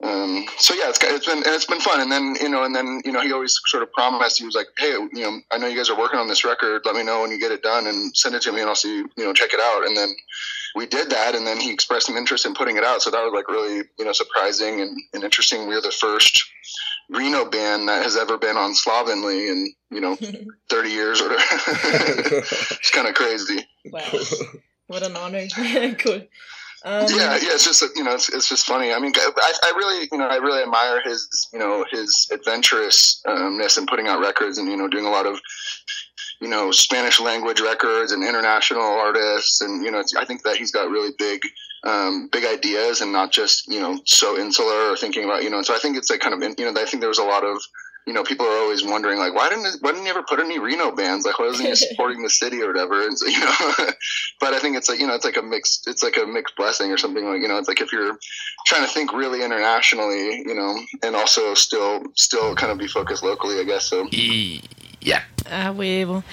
F: Um, so yeah, it's, it's been and it's been fun. And then you know, and then you know, he always sort of promised. He was like, "Hey, you know, I know you guys are working on this record. Let me know when you get it done and send it to me, and I'll see you know check it out." And then we did that, and then he expressed some interest in putting it out. So that was like really you know surprising and, and interesting. We are the first Reno band that has ever been on Slovenly in you know <laughs> 30 years or whatever. <laughs> it's kind of crazy.
C: Wow. What an honor. <laughs> cool. Um,
F: yeah, yeah, it's just you know, it's, it's just funny. I mean, I, I really, you know, I really admire his, you know, his adventurousness in putting out records and you know, doing a lot of, you know, Spanish language records and international artists, and you know, I think that he's got really big, um, big ideas and not just you know so insular or thinking about you know. So I think it's like kind of you know, I think there was a lot of you know, people are always wondering like, why didn't why didn't he ever put any Reno bands? Like, why wasn't he <laughs> supporting the city or whatever? And so, you know, <laughs> but I think it's like you know, it's like a mixed, it's like a mixed blessing or something like you know, it's like if you're trying to think really internationally, you know, and also still still kind of be focused locally, I guess. So
B: yeah.
C: Ah, huevo.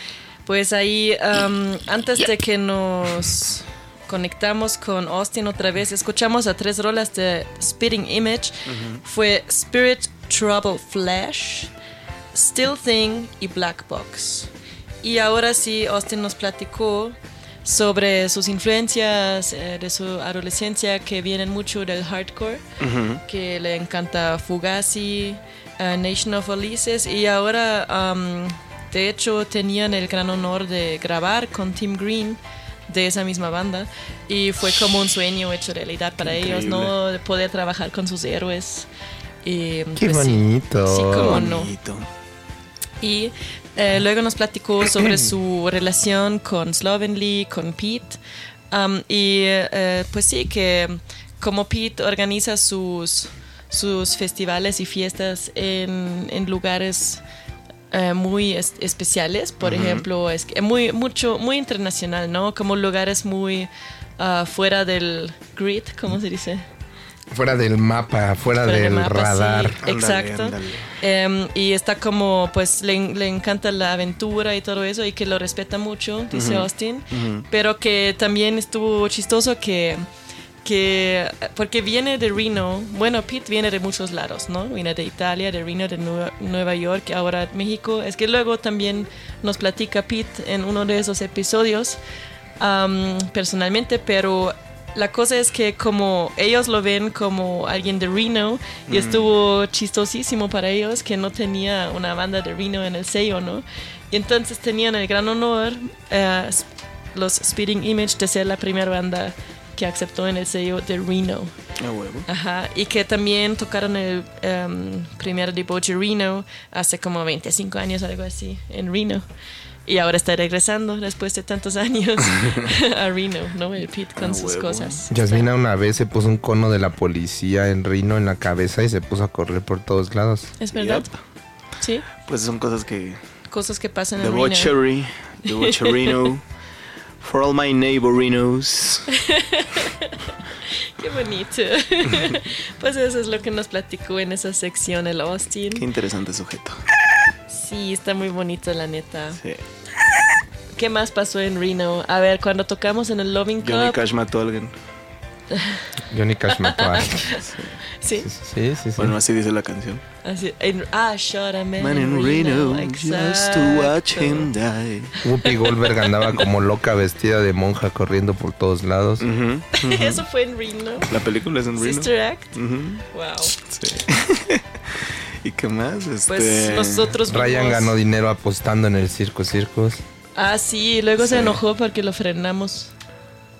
C: Pues ahí, um, antes de que nos conectamos con Austin otra vez, escuchamos a tres rolas de Spitting Image. Fue Spirit Trouble Flash, Still Thing y Black Box. Y ahora sí, Austin nos platicó sobre sus influencias eh, de su adolescencia que vienen mucho del hardcore, que le encanta Fugazi, eh, Nation of Ulysses y ahora um, de hecho tenían el gran honor de grabar con Tim Green de esa misma banda y fue como un sueño hecho realidad para ellos, ¿no? De poder trabajar con sus héroes. Y,
B: Qué
C: pues,
B: bonito.
C: Sí, cómo no.
D: Bonito.
C: Y eh, luego nos platicó sobre su relación con Slovenly, con Pete. Um, y eh, pues sí, que como Pete organiza sus, sus festivales y fiestas en, en lugares eh, muy es- especiales, por ejemplo, es muy, mucho, muy internacional, ¿no? Como lugares muy ah, fuera del grid, ¿cómo se dice?
B: Fuera del mapa, fuera,
C: Fuera
B: del
C: del mapa,
B: radar.
C: sí. Exacto. Em, y está como, pues le, le encanta la aventura y todo eso y que lo respeta mucho, dice Austin. Pero que también estuvo chistoso que, que, porque viene de Reno, bueno, Pete viene de muchos lados, ¿no? Viene de Italia, de Reno, de Nueva, Nueva York, ahora México. Es que luego también nos platica Pete en uno de esos episodios am, personalmente, pero la cosa es que como ellos lo ven como alguien de Reno y estuvo chistosísimo para ellos que no tenía una banda de Reno en el sello, ¿no? Y entonces tenían el gran honor eh, los Speeding Image de ser la primera banda que aceptó en el sello de Reno.
D: A huevo.
C: Ajá, y que también tocaron el em, primer debut de Reno hace como 25 años, algo así, en Reno. Y ahora está regresando después de tantos años <laughs> <laughs> a Reno, ¿no? El Pete con
D: Ah,
C: sus
D: huevo.
C: cosas.
B: Yasmina una vez se puso un cono de la policía en Rino en la cabeza y se puso a correr por todos lados.
C: ¿Es verdad?
D: Yep.
C: Sí,
D: Pues son cosas que.
C: cosas que pasan
D: The
C: en Reno.
D: Butchery, The Butcherino. <laughs> For all my neighborinos.
C: Qué bonito. pues eso es lo que nos platicó en esa sección el Austin.
D: Qué interesante sujeto.
C: Sí, está muy bonito la neta.
D: Sí.
C: ¿Qué más pasó en Reno? A ver, cuando tocamos en el Loving
D: Johnny
C: Cup.
D: Cash mató a alguien. <laughs>
B: Johnny Cash mató a alguien. <laughs>
C: Sí,
B: Sí, sí, sí.
D: Bueno, así dice la canción.
C: así, en- ah, shot a man,
D: Man in Reno, just to watch him die.
B: Whoopi Goldberg andaba como loca vestida de monja corriendo por todos lados. <laughs>
C: Eso fue en Reno.
D: La película es en Reno.
C: Sister Act. Wow.
D: Sí. ¿Y qué más? Este...
C: Pues nosotros
B: Ryan
C: vimos-
B: ganó dinero apostando en el Circo Circus.
C: Ah, sí, luego se enojó porque lo frenamos.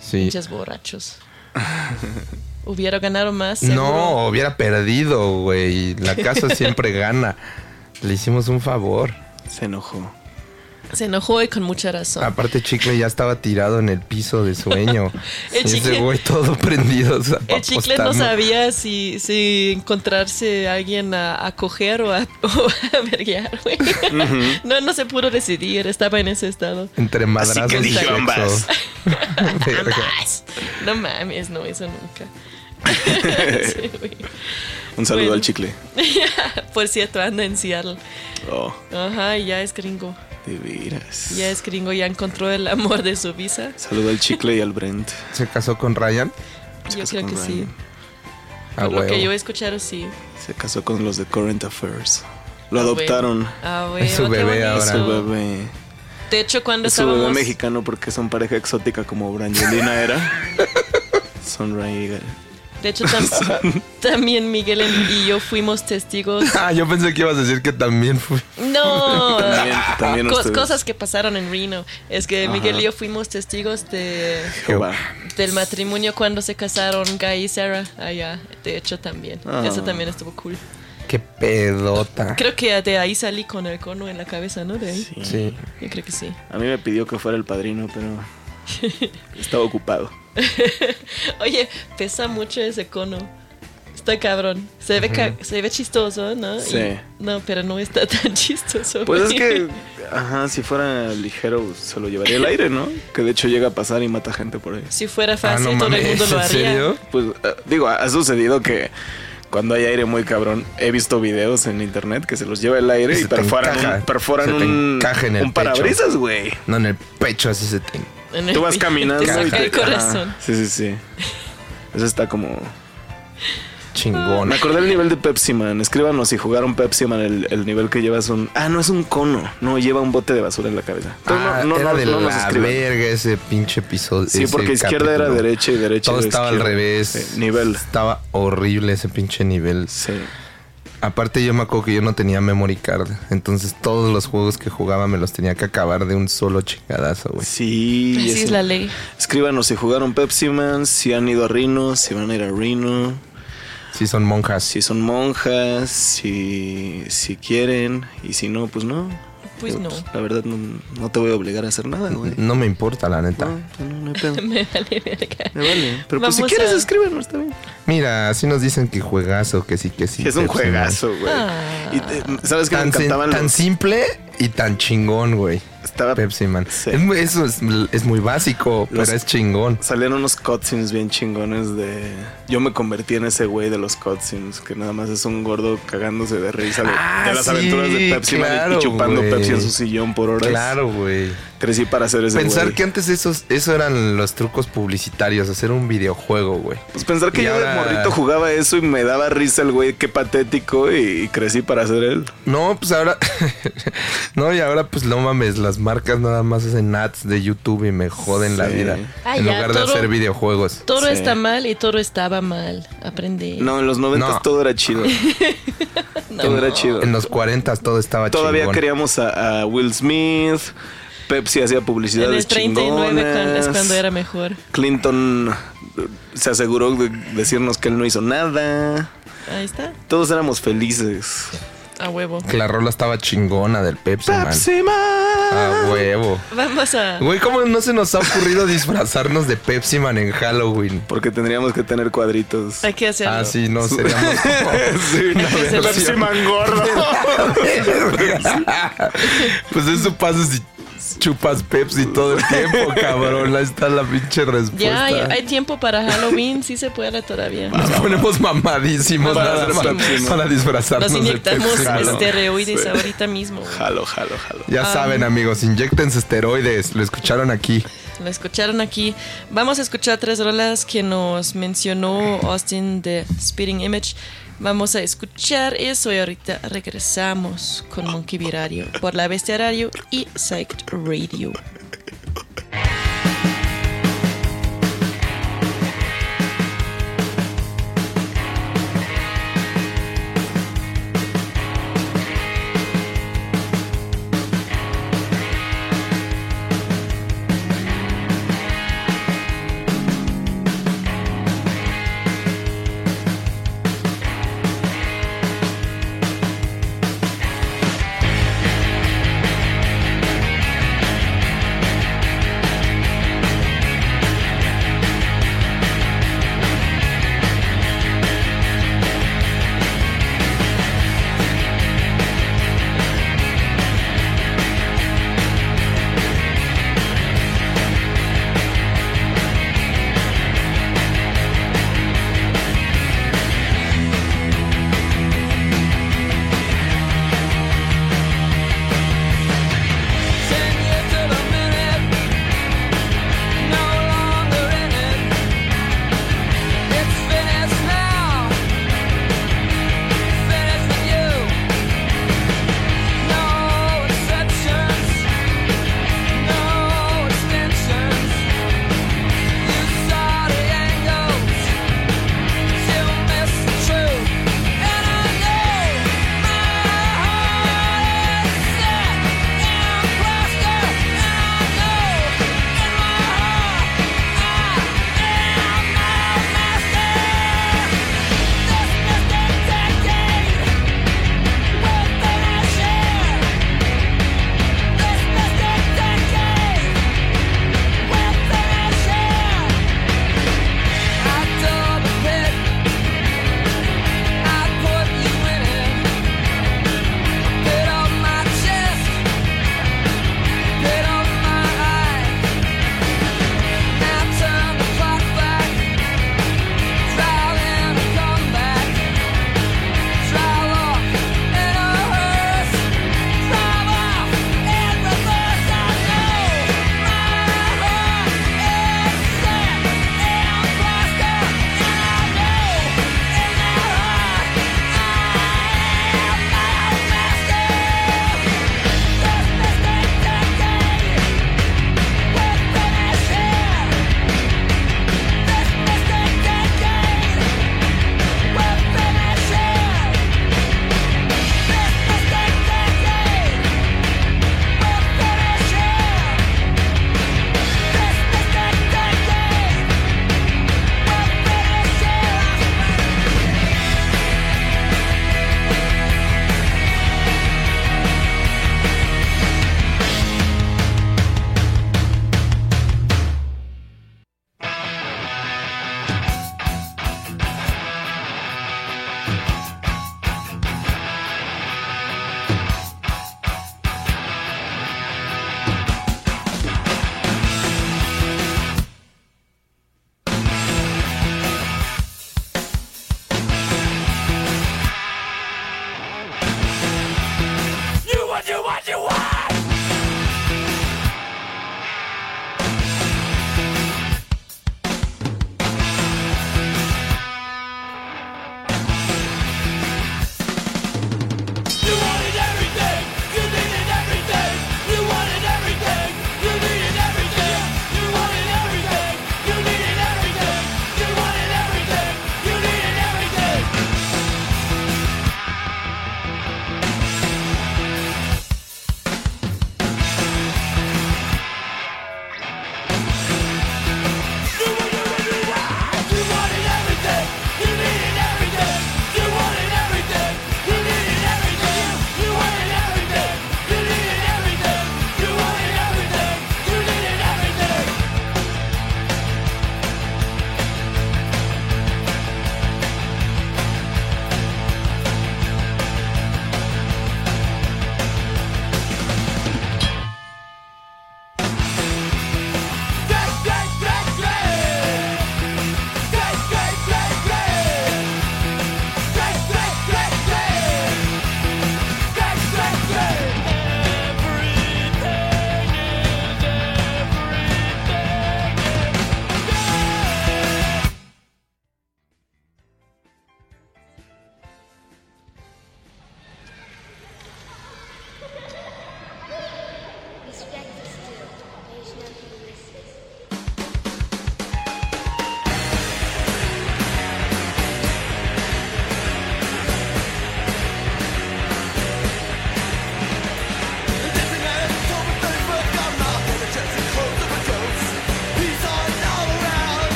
B: Sí.
C: Pinches borrachos. <laughs> Hubiera ganado más. seguro.
B: No, hubiera perdido, güey. La casa siempre gana. Le hicimos un favor.
D: Se enojó.
C: Se enojó y con mucha razón.
B: Aparte, Chicle ya estaba tirado en el piso de sueño. <laughs>
C: El
B: Y ese
C: Chicle-
B: güey todo prendido.
C: El chicle no sabía si, si encontrarse a alguien a, a coger o a, <laughs> o a verguear, güey. No, no se pudo decidir, estaba en ese estado.
B: Entre madrazos
D: que
B: y
D: ambas. <laughs>
B: Verga.
C: No mames, no, eso nunca. Sí.
D: Un saludo
C: Bueno.
D: al chicle.
C: Por cierto, anda en Seattle.
D: Oh,
C: Ajá, y ya es gringo.
D: De veras.
C: Ya es gringo, ya encontró el amor de su visa.
D: Saludo al chicle y al Brent. <laughs>
B: ¿Se casó con Ryan?
C: Yo creo que sí.
D: Ryan.
B: Ah,
C: Por lo que yo he escuchado, sí.
D: Se casó con los de Current Affairs. Lo
C: Ah,
D: adoptaron.
C: Ah.
B: Es su bebé ahora.
D: Su bebé.
C: De hecho, cuando
D: Es su bebé mexicano porque son pareja exótica como Brangelina era. <laughs> Son Ryan.
C: De hecho, tam- <laughs> también Miguel y yo fuimos testigos. <laughs>
B: Ah, yo pensé que ibas a decir que también fui.
C: No.
D: También, también
C: cosas que pasaron en Reno. Es que Miguel y yo fuimos testigos de,
D: Jehová.
C: del matrimonio cuando se casaron Guy y Sarah allá. De hecho, también.
D: Ah.
C: Eso también estuvo cool.
B: Qué pedota.
C: Creo que de ahí salí con el cono en la cabeza, ¿no? De ahí.
D: Sí.
B: Sí.
C: Yo creo que sí.
D: A mí me pidió que fuera el padrino, pero <laughs> estaba ocupado. <laughs>
C: Oye, pesa mucho ese cono. Está cabrón. Se ve, ca- se ve chistoso, ¿no? Y-
D: Sí.
C: no, pero no está <laughs> tan chistoso.
D: Pues es que, ajá, si fuera ligero se lo llevaría al aire, ¿no? Que de hecho llega a pasar y mata gente por ahí.
C: Si fuera
B: Ah,
C: fácil,
B: no
C: todo el mundo lo
B: ¿en
C: haría.
B: serio?
D: Pues eh, digo, ha sucedido que cuando hay aire muy cabrón, he visto videos en internet que se los lleva el aire
B: Se
D: y
B: te
D: perforan
B: encaja,
D: un, perforan
B: se te
D: un,
B: en el
D: un parabrisas, güey.
B: No, en el pecho así se te...
C: En el-
D: Tú vas caminando
C: Te
D: y
C: saca el
D: te- ajá.
C: corazón.
D: Sí, sí, sí. Eso está como
B: Chingón.
D: Me acordé del nivel de Pepsi Man. Escríbanos si jugaron Pepsi Man el, el nivel que llevas un. Ah, no es un cono. No, lleva un bote de basura en la cabeza.
B: Ah,
D: no, no,
B: era
D: no,
B: de
D: no
B: la verga ese pinche episodio.
D: Sí, porque izquierda era
B: capítulo.
D: derecha y derecha
B: Todo
D: era
B: estaba al
D: izquierda.
B: revés.
D: Sí, nivel.
B: Estaba horrible ese pinche nivel.
D: Sí.
B: Aparte yo me acuerdo que yo no tenía memory card. Entonces todos los juegos que jugaba me los tenía que acabar de un solo chingadazo, güey.
D: Sí.
C: Así es la ley.
D: Escríbanos si jugaron Pepsi Man, si han ido a Reno, si van a ir a Reno.
B: Sí, son monjas.
D: Si son monjas, si, si quieren, y si no, pues no.
C: Pues
D: Pero,
C: no.
D: La verdad, no, no te voy a obligar a hacer nada, güey.
B: No me importa, la neta.
D: No, pues no, no hay <laughs> pedo.
C: Me vale verga.
D: Me vale. Pero pues si
C: Vamos
D: quieres,
C: a-
D: escríbenos, está bien.
B: Mira, así nos dicen que juegazo, que sí, que sí.
D: es un juegazo, güey.
C: Ah.
D: Y te- ¿Sabes que me
B: Tan, sen-
D: encantaban
B: tan
D: los-
B: simple y tan chingón, güey.
D: Estaba
B: Pepsi Man.
D: Sí.
B: Es muy- eso es, es muy básico,
D: Los-
B: pero es chingón.
D: Salían unos cutscenes bien chingones de... Yo me convertí en ese güey de los cutscenes, que nada más es un gordo cagándose de risa de,
B: Ah,
D: de las
B: sí,
D: aventuras de Pepsi Man y-
B: claro,
D: chupando. Pepsi en su sillón por horas.
B: Claro, güey.
D: Crecí para hacer ese
B: Pensar que antes esos, eso eran los trucos publicitarios, hacer un videojuego, güey.
D: Pues pensar que
B: Y
D: yo
B: ahora-
D: de morrito jugaba eso y me daba risa el güey, qué patético, y, y crecí para hacer él.
B: No, pues ahora. <laughs> no, y ahora, pues no mames, las marcas nada más hacen ads de YouTube y me joden la vida.
C: Ah,
B: en
C: ya,
B: lugar de
C: todo-
B: hacer videojuegos.
C: Todo
D: Sí.
C: está mal y todo estaba mal. Aprende.
D: No, en los noventas
B: No.
D: todo era chido. <laughs> todo era chido.
B: En los 40 todo estaba
D: Todavía
B: chingón.
D: queríamos a, a Will Smith. Pepsi hacía
C: En
D: publicidades
C: el 39 cuando- es
D: chingonas.
C: cuando era mejor.
D: Clinton eh, se aseguró de decirnos que él no hizo nada.
C: Ahí está.
D: Todos éramos felices.
C: A huevo.
B: Que la rola estaba chingona del Pepsi, Man.
D: Pepsi Man.
B: A huevo.
C: Vamos a.
B: Güey, ¿cómo no se nos ha ocurrido disfrazarnos de Pepsi Man en Halloween?
D: Porque tendríamos que tener cuadritos.
C: Hay que hacerlo.
B: Ah, sí, no, seríamos <laughs> como
D: Sí. Pepsi. Man gordo. <laughs>
B: pues eso pasa si chupas Pepsi todo el tiempo, <laughs> cabrón. Ahí está la pinche respuesta.
C: Ya hay, hay tiempo para Halloween, sí se puede todavía.
B: Nos ponemos mamadísimos
D: Para
B: nada más
D: Man.
B: para disfrazarnos
C: Nos inyectamos esteroides
D: Sí.
C: ahorita mismo. güey.
D: Jalo, jalo, jalo.
B: Ya saben, amigos, inyectense esteroides. Lo escucharon aquí.
C: Lo escucharon aquí. Vamos a escuchar tres rolas que nos mencionó Austin de Spitting Image. Vamos a escuchar eso y ahorita regresamos con Monkey Bee Radio por la Bestia Radio y Psyched Radio.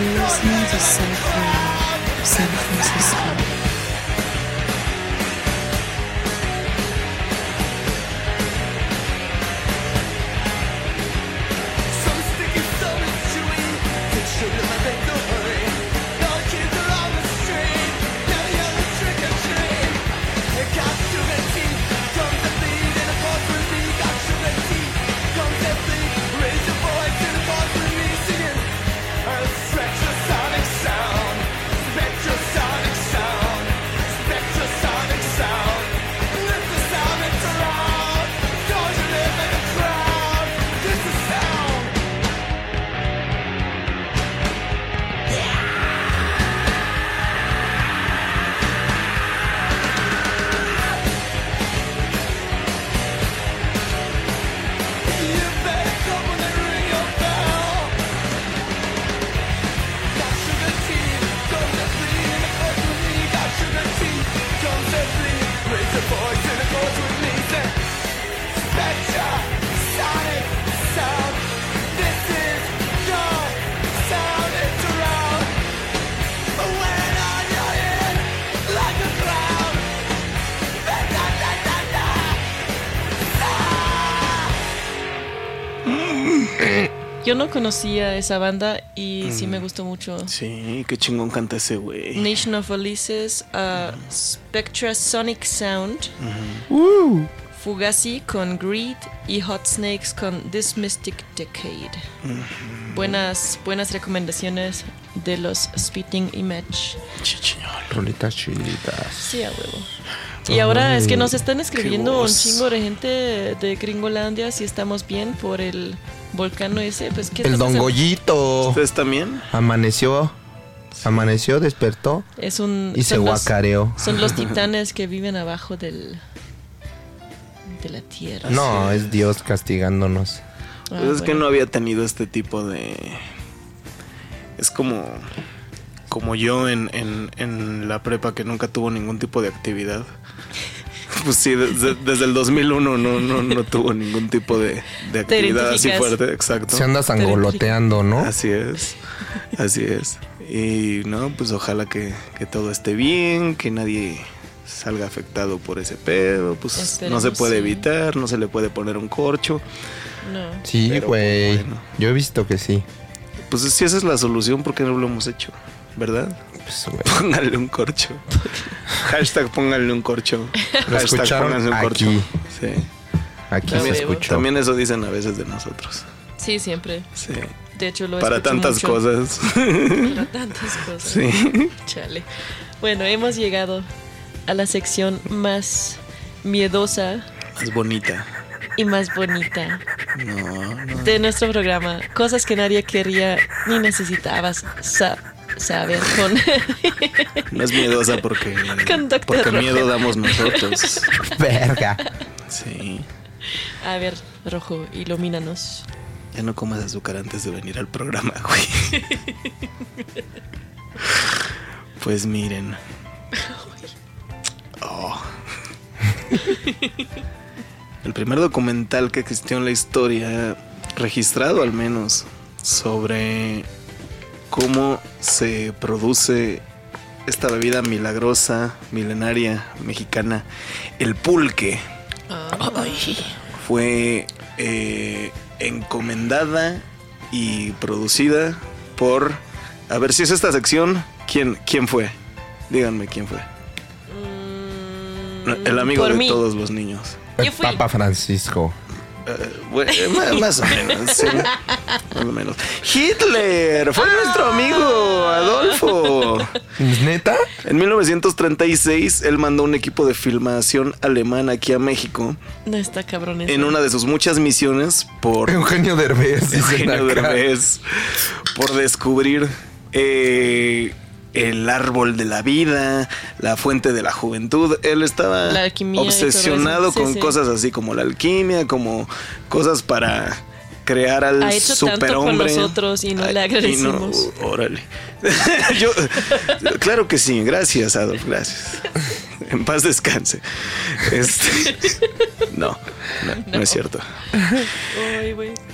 G: Around.
H: Listening to Cypher, San Francisco.
C: Yo no conocía esa banda y sí me gustó mucho.
D: Sí, qué chingón canta ese güey.
C: Nation of Ulysses, uh, Spectra Sonic Sound, Fugazi con Greed y Hot Snakes con This Mystic Decade. Buenas, buenas recomendaciones de los Spitting Image.
D: Chichiñol.
B: Rolitas chiditas.
C: Sí, a huevo. Y ahora es que nos están escribiendo un chingo de gente de Gringolandia si estamos bien por el volcán ese. Pues, ¿qué
B: El Don? Goyito
D: ¿Ustedes también?
B: amaneció. Amaneció, despertó
C: Es un,
B: y se
C: los-
B: guacareó.
C: Son los <laughs> titanes que viven abajo del de la tierra.
B: No, es Dios castigándonos.
C: Ah,
D: Pues es que no había tenido este tipo de. Es como. Como yo en, en, en la prepa que nunca tuvo ningún tipo de actividad. <laughs> Pues sí, desde, desde el 2001 no, no, no tuvo ningún tipo de, actividad así fuerte, exacto.
B: Se anda sangoloteando, ¿no?
D: Así es, así es. Y no, pues ojalá que, que todo esté bien, que nadie salga afectado por ese pedo. Pues no se puede
C: sí.
D: evitar, no se le puede poner un corcho.
C: No.
B: Sí, güey.
D: pues, bueno.
B: Yo he visto que sí.
D: Pues si esa es la solución, ¿por qué no lo hemos hecho? ¿Verdad?
B: Pues, güey,
D: Pónganle un corcho. <laughs> Hashtag pónganle un corcho.
B: Lo
D: Hashtag
B: escucharon
D: pónganle un
B: aquí.
D: corcho. Sí.
B: aquí se
C: También-
B: escuchó.
D: También eso dicen a veces de nosotros.
C: Sí, siempre.
D: Sí.
C: De hecho, lo
D: Para
C: escucho
D: tantas
C: mucho.
D: cosas.
C: Para tantas <laughs> cosas.
D: Sí.
C: Chale. Bueno, hemos llegado a la sección más miedosa
D: Más bonita.
C: y más bonita
D: No, no.
C: de nuestro programa. Cosas que nadie quería ni necesitabas sa- saber con... <laughs>
D: No es miedosa porque, <laughs> porque miedo damos nosotros. <laughs>
B: Verga.
D: Sí.
C: A ver, Rojo, ilumínanos.
D: Ya no comas azúcar antes de venir al programa, güey. Pues miren. Oh. El primer documental que existió en la historia, registrado al menos, sobre cómo se produce esta bebida milagrosa, milenaria, mexicana, el pulque fue eh, encomendada y producida por... A ver si es esta sección. ¿Quién, quién fue? Díganme quién fue. El amigo
C: Mm,
D: de
C: mí.
D: todos los niños.
C: Yo fui.
B: Papa Francisco.
D: Eh, bueno, eh, más o menos, sí. Más o menos. Hitler fue nuestro amigo Adolfo.
B: ¿Neta?
D: En 1936 él mandó un equipo de filmación alemán aquí a México
C: No está cabrón eso.
D: en una de sus muchas misiones por
B: Eugenio Derbez.
D: Eugenio. Derbez por descubrir eh, el árbol de la vida, la fuente de la juventud. Él estaba obsesionado.
C: Sí,
D: con
C: sí.
D: cosas así como la alquimia, como cosas para crear al
C: Ha hecho tanto
D: superhombre.
C: nosotros y no le agradecimos.
D: no, órale. <laughs> Yo, claro que sí, gracias, Adolf, gracias. <laughs> En paz descanse. Este, no, no, no es cierto.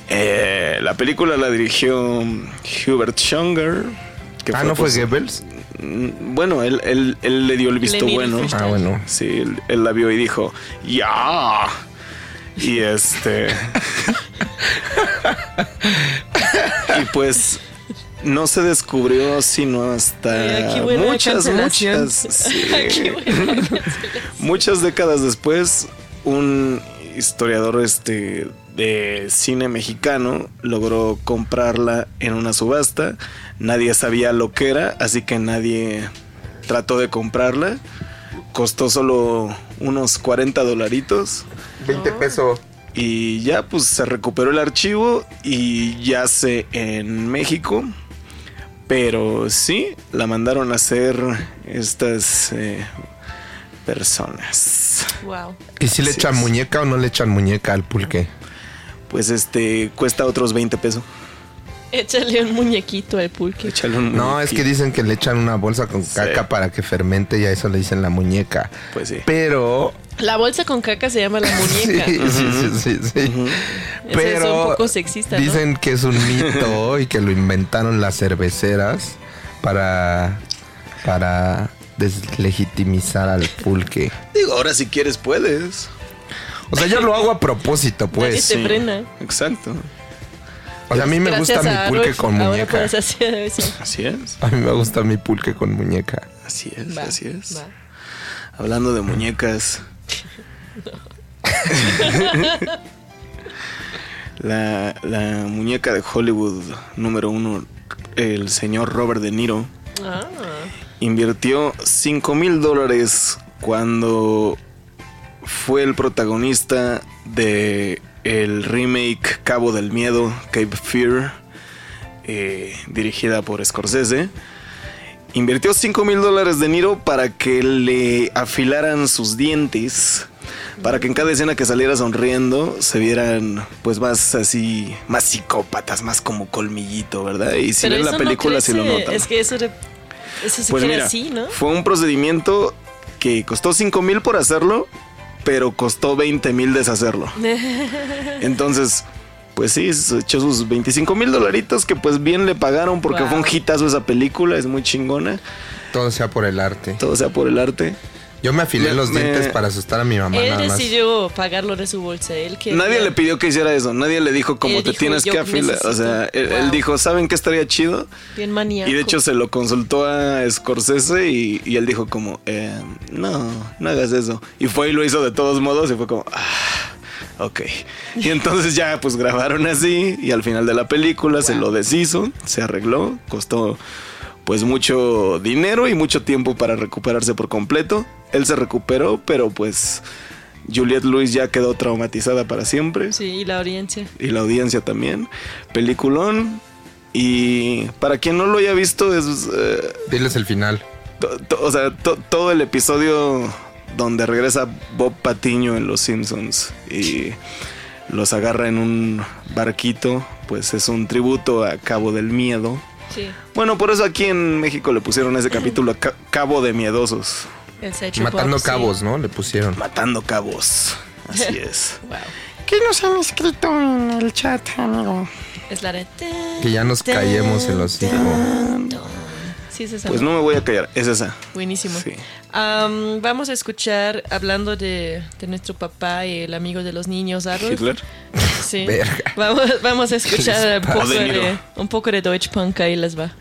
D: Eh, la película la dirigió Hubert Schunger. Que
B: Ah, ¿no fue
D: pues,
B: Goebbels?
D: mm, Bueno, él, él- él le dio el visto bueno.
B: Ah, bueno.
D: Sí, él, él la vio y dijo, ¡ya! Y este. y pues no se descubrió sino hasta
C: Eh, aquí
D: muchas, muchas. sí. <laughs>
C: Aquí.
D: Muchas décadas después, un historiador este, de cine mexicano logró comprarla en una subasta. Nadie sabía lo que era, así que nadie trató de comprarla. Costó solo unos 40 dolaritos.
B: 20 pesos.
D: Y ya pues se recuperó el archivo y yace en México. Pero sí, la mandaron a hacer estas eh, personas.
C: Wow.
B: ¿Y si le
D: Así
B: echan
D: es.
B: muñeca o no le echan muñeca al pulque?
D: Pues este cuesta otros 20 pesos.
C: Échale un muñequito al pulque.
D: Échale un
B: No, es que dicen que le echan una bolsa con
D: Sí.
B: caca para que fermente y a eso le dicen la muñeca.
D: Pues sí.
B: Pero...
C: La bolsa con caca se llama la <laughs> muñeca.
B: Sí, sí, sí, sí, Pero
C: es un poco sexista, ¿no?
B: dicen que es un mito <laughs> y que lo inventaron las cerveceras para para deslegitimizar al pulque.
D: Digo, ahora si quieres puedes.
B: O sea, yo lo hago a propósito,
C: Nadie
B: pues.
C: te
D: Sí.
C: frena.
D: Exacto.
B: O sea, a mí me
C: Gracias
B: gusta mi pulque con muñeca.
D: Así es.
B: A mí me gusta mi pulque con muñeca.
D: Así es,
C: Va,
D: así es.
C: va.
D: Hablando de muñecas. <laughs> la, la muñeca de Hollywood número uno, el señor Robert De Niro,
C: Ah,
D: invirtió 5 mil dólares cuando fue el protagonista de el remake Cabo del Miedo, Cape Fear, eh, dirigida por Scorsese. Invirtió 5 mil dólares de Niro para que le afilaran sus dientes. Para que en cada escena que saliera sonriendo se vieran pues más así, más psicópatas, más como colmillito, ¿verdad? Y si ven la película
C: no
D: si lo notan.
C: Es que eso, re- eso se
D: Pues mira,
C: así, ¿no?
D: fue un procedimiento que costó 5 mil por hacerlo, pero costó 20 mil deshacerlo. <laughs> Entonces, pues sí, se echó sus 25 mil dolaritos que pues bien le pagaron porque
C: Wow.
D: fue un hitazo esa película, es muy chingona.
B: Todo sea por el arte.
D: Todo sea por el arte.
B: Yo me afilé
D: Me-
B: los
D: me-
B: dientes para asustar a mi mamá
H: Él
B: nada más.
H: decidió pagarlo de su bolsa. Él quería-
D: Nadie le pidió que hiciera eso. Nadie le dijo como
H: Él
D: te
H: dijo,
D: tienes
H: "Yo
D: que afilar. O sea,
H: necesito".
D: él, dijo, ¿saben qué estaría chido?
H: Bien maníaco.
D: Y de hecho se lo consultó a Scorsese y, y él dijo como, eh, no, no hagas eso. Y fue y lo hizo de todos modos y fue como, ah, ok. Y entonces ya pues grabaron así y al final de la película se lo deshizo, se arregló, costó pues mucho dinero y mucho tiempo para recuperarse por completo. Él se recuperó, pero pues Juliette Lewis ya quedó traumatizada para siempre
H: Sí, y la audiencia.
D: y la audiencia también. Peliculón. Y para quien no lo haya visto, es. eh,
B: Diles el final.
D: to- to- o sea, to- todo el episodio donde regresa Bob Patiño en Los Simpsons y los agarra en un barquito, pues es un tributo a Cabo del Miedo.
H: Sí.
D: Bueno, por eso aquí en México le pusieron ese capítulo Ca- Cabo de Miedosos.
B: Matando cabos, ¿no? Le pusieron.
D: Matando cabos. Así <laughs> es.
H: Wow.
C: ¿Qué nos han escrito en el chat, amigo?
H: Es la de...
B: Que ya nos callemos el hocico.
H: Sí, es esa.
D: Pues no me voy a callar, es esa.
H: Buenísimo.
D: Sí.
H: Am, vamos a escuchar, hablando de, de nuestro papá y el amigo de los niños, Adolf.
D: Hitler.
H: Sí.
B: Verga.
H: Vamos, vamos a <laughs> escuchar un poco,
D: de,
H: un poco de Deutsche Punk, ahí les va.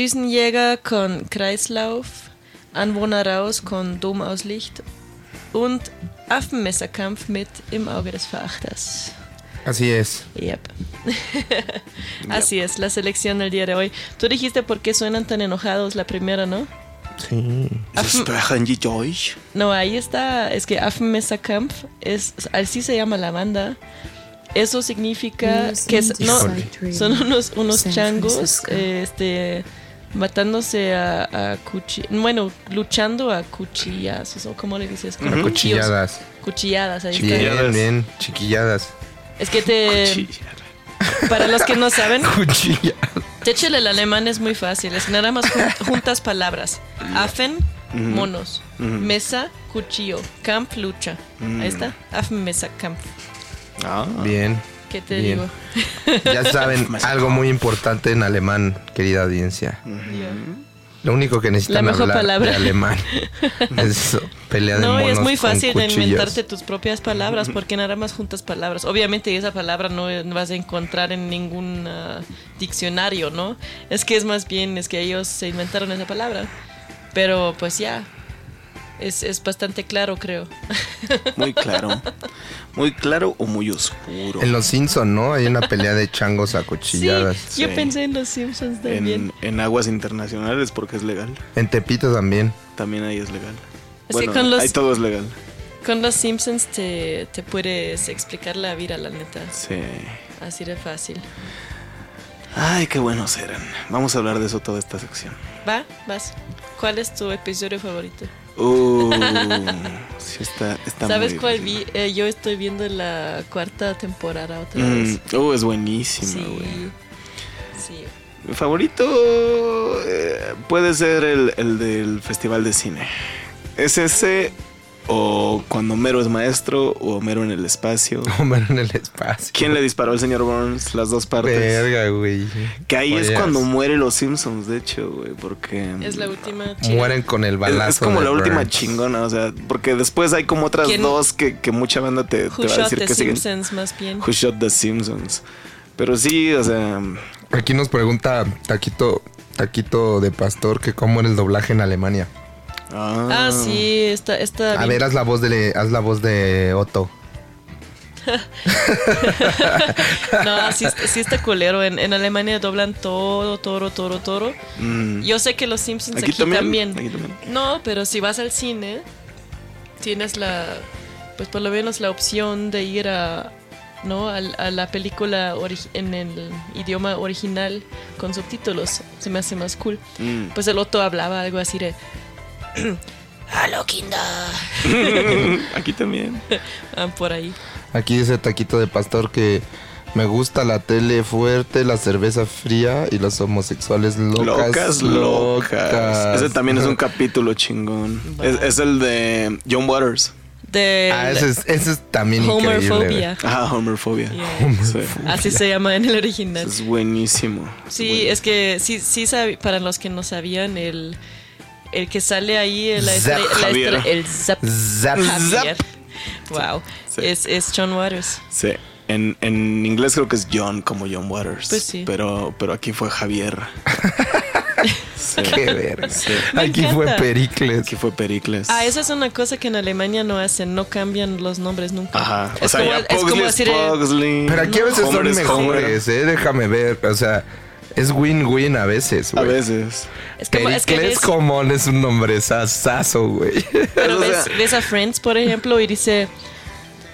C: Düsenjäger con Kreislauf, Anwohner raus con Dom aus Licht und Affenmesserkampf mit Im Auge des Verachters.
B: Así es.
C: Yep. <laughs> Así es, la selección del día de hoy. Tú dijiste por qué suenan tan enojados la primera, ¿no?
B: Sí.
D: Sprechen die Deutsch?
C: No, ahí está. Es que Affenmesserkampf es, así se llama la banda. Eso significa que es- no, son unos, unos changos eh, este, matándose a, a cuchi- Bueno, luchando a cuchillazos. ¿O cómo le dices? Con cuchillos.
B: Cuchilladas.
C: Cuchilladas, ahí está.
B: Bien,
D: Chiquilladas.
B: bien. Chiquilladas.
C: Es que te. Para los que no saben,
B: Cuchilladas.
C: Techel el alemán es muy fácil. Es nada más jun- <laughs> juntas palabras. Affen, monos. Mesa, cuchillo. Camp, lucha. Ahí está. Affen, mesa, camp.
D: Ah,
B: Bien.
C: ¿Qué te
B: Bien.
C: digo? <laughs>
B: Ya saben <laughs> algo muy importante en alemán, querida audiencia. Lo único que necesitan
C: La mejor
B: hablar
C: palabra.
B: de alemán <laughs> es pelea de
C: No, y es
B: monos
C: muy fácil de inventarte tus propias palabras porque nada más juntas palabras. Obviamente esa palabra no vas a encontrar en ningún ah, diccionario, ¿no? Es que es más bien, es que ellos se inventaron esa palabra. Pero pues ya, es, es bastante claro, creo. <laughs>
D: muy claro. Muy claro o muy oscuro.
B: En Los Simpson, ¿no? Hay una pelea de changos a
C: Sí, yo
D: Sí.
C: pensé en los Simpsons también.
D: En, en aguas internacionales porque es legal.
B: En Tepito también.
D: También ahí es legal.
C: Es
D: bueno,
C: que con los-
D: ahí todo es legal.
C: Con los Simpsons te, te puedes explicar la vida, la neta.
D: Sí.
C: Así de fácil.
D: Ay, qué buenos eran. Vamos a hablar de eso toda esta sección.
C: Va, vas. ¿Cuál es tu episodio favorito?
D: Uh, sí está, está
C: ¿Sabes
D: muy
C: cuál vi? Eh, yo estoy viendo la cuarta temporada otra
D: Mm,
C: vez.
D: uh, es buenísima,
C: Sí.
D: güey.
C: Sí.
D: Mi favorito eh, puede ser el, el del Festival de Cine. Es ese o cuando Homero es maestro o Homero en el espacio. <laughs>
B: Homero en el espacio.
D: ¿Quién le disparó al señor Burns? Las dos partes.
B: Verga, güey.
D: Que ahí es cuando mueren los Simpsons, de hecho, güey, porque...
C: Es la última.
B: Mueren con el balazo.
D: es como
B: de
D: la última chingona, o sea, porque después hay como otras
C: ¿Quién-
D: dos que, que mucha banda te, te
C: Who
D: va a
C: Shot
D: decir
C: the
D: que siguen.
C: Simpsons más bien.
D: Who Shot the Simpsons. Pero sí, o sea,
B: Aquí nos pregunta Taquito, Taquito de Pastor que cómo era el doblaje en Alemania.
C: Ah, sí, está, está
B: A
C: bien.
B: ver, haz la voz de haz la voz de Otto. <laughs>
C: No, sí, está- sí está culero. En, en Alemania doblan todo, toro, toro, toro.
D: mm,
C: Yo sé que los Simpsons
D: Aquí
C: aquí,
D: también,
C: también.
D: aquí también.
C: No, pero si vas al cine, tienes la, pues por lo menos la opción de ir a, ¿no? a, a la película en el idioma original con subtítulos. Se me hace más cool.
D: mm.
C: Pues el Otto hablaba algo así de... <clears throat> Hello, Kinder. <laughs>
D: aquí también. <laughs>
C: Ah, por ahí.
B: Aquí dice Taquito de Pastor que me gusta la tele fuerte, la cerveza fría y los homosexuales locas.
D: Locas, locas. Ese también es un <laughs> capítulo chingón. Es, es el de John Waters.
C: De
B: Ah, ese es, ese es también increíble.
C: Homerphobia.
D: Ah.
C: Yeah.
D: Sí.
C: Así se llama en el original.
D: Es buenísimo.
C: Sí, es que sí, sí para los que no sabían, el, el que sale ahí, el, la
B: Zap
C: estre- la
D: Javier.
C: estre- el Zap
B: Zap.
C: Javier. Wow,
D: Sí.
C: es, es John Waters.
D: Sí. En, en inglés creo que es John como John Waters.
C: Pues sí.
D: Pero, pero aquí fue Javier. <laughs> Sí.
B: Qué verga.
D: Sí.
B: Aquí fue
C: encanta.
B: Pericles.
D: Aquí fue Pericles.
C: Ah, eso es una cosa que en Alemania no hacen, no cambian los nombres nunca.
D: Ajá. O
C: Es
D: sea,
C: como,
D: ya
C: es como
D: Pugsley es
C: decir, eh,
D: Pugsley.
B: Pero aquí a veces
D: Homer
B: son mejores, eh. Déjame ver. O sea, es win-win a veces,
D: A
B: güey.
D: veces.
C: es como, es que ves,
B: común es un nombre sasazo, güey.
C: pero ves, a Friends, por ejemplo, y dice,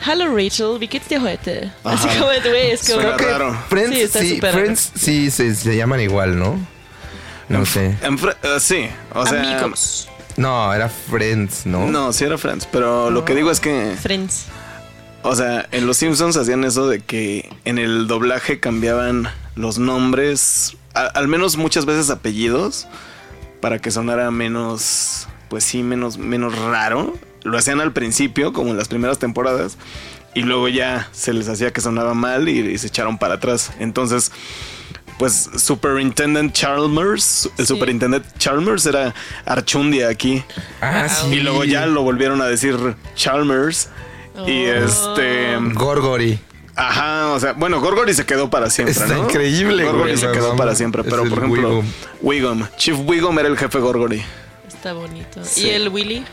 C: Hallo Rachel, wie geht's dir heute? Así como, güey, es como...
B: Creo que
D: raro.
B: Friends,
C: Sí, raro.
B: Friends sí se, se llaman igual, ¿no? No sé.
D: En eh, sí, o sea.
C: Amigos.
B: No, era Friends, ¿no?
D: No, sí era Friends, pero lo que digo es que,
C: Friends.
D: o sea, en Los Simpsons hacían eso de que en el doblaje cambiaban los nombres, a- al menos muchas veces apellidos, para que sonara menos, pues sí, menos, menos raro. Lo hacían al principio, como en las primeras temporadas, y luego ya se les hacía que sonaba mal y, y se echaron para atrás. Entonces, pues Superintendent Chalmers, el
C: Sí.
D: Superintendent Chalmers era Archundia aquí.
B: Ah, sí.
D: Y luego ya lo volvieron a decir Chalmers. Y
C: Oh.
D: este.
B: Gorgory.
D: Ajá, o sea, bueno, Gorgory se quedó para siempre.
B: Está
D: ¿no?
B: increíble,
D: Gorgory
B: güey,
D: se quedó para siempre. Pero por ejemplo,
B: Wiggum.
D: Wiggum. Chief Wiggum era el jefe Gorgory.
C: Está bonito.
D: Sí.
C: ¿Y el Willy?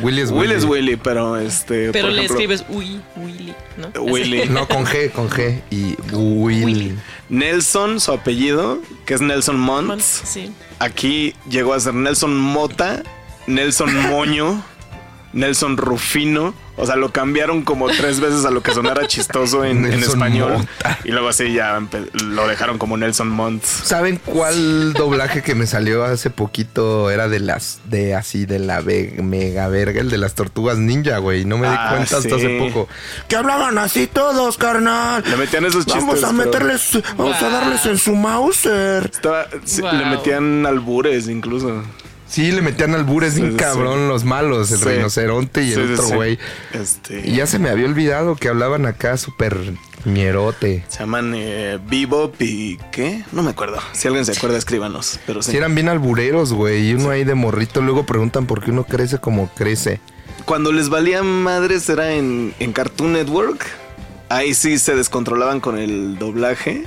B: Willy es
D: Will
B: Willy.
D: es Willy, pero este.
C: Pero
D: por
C: le
D: ejemplo,
C: escribes Uy, Willy, ¿no?
D: Willy. <laughs>
B: No, con G, con G. Y Will.
C: Willy.
D: Nelson, su apellido, que es Nelson Mont.
C: Mons, Sí.
D: Aquí llegó a ser Nelson Mota, Nelson Moño, <laughs> Nelson Rufino. O sea, lo cambiaron como tres veces a lo que sonara chistoso en, en español. Y luego así ya lo dejaron como Nelson Mont.
B: ¿Saben cuál doblaje que me salió hace poquito? Era de las, de así, de la mega verga, el de las tortugas ninja, güey. No me di
D: Ah,
B: cuenta hasta
D: sí.
B: hace poco. Que hablaban así todos, carnal.
D: Le metían esos chistes.
B: Vamos a
D: pero
B: meterles, vamos a darles en su Mauser.
D: estaba-
C: Wow.
D: Le metían albures incluso.
B: Sí, le metían albures
D: Sí,
B: bien
D: sí,
B: cabrón los malos, el rinoceronte y el otro güey.
D: Este.
B: Y ya se me había olvidado que hablaban acá súper ñerote.
D: Se llaman eh, Bebop y ¿qué? No me acuerdo. Si alguien se acuerda, escríbanos. Pero sí.
B: Si eran bien albureros, güey. Y uno ahí de morrito luego preguntan por qué uno crece como crece.
D: Cuando les valía madres era en, en Cartoon Network. Ahí sí se descontrolaban con el doblaje.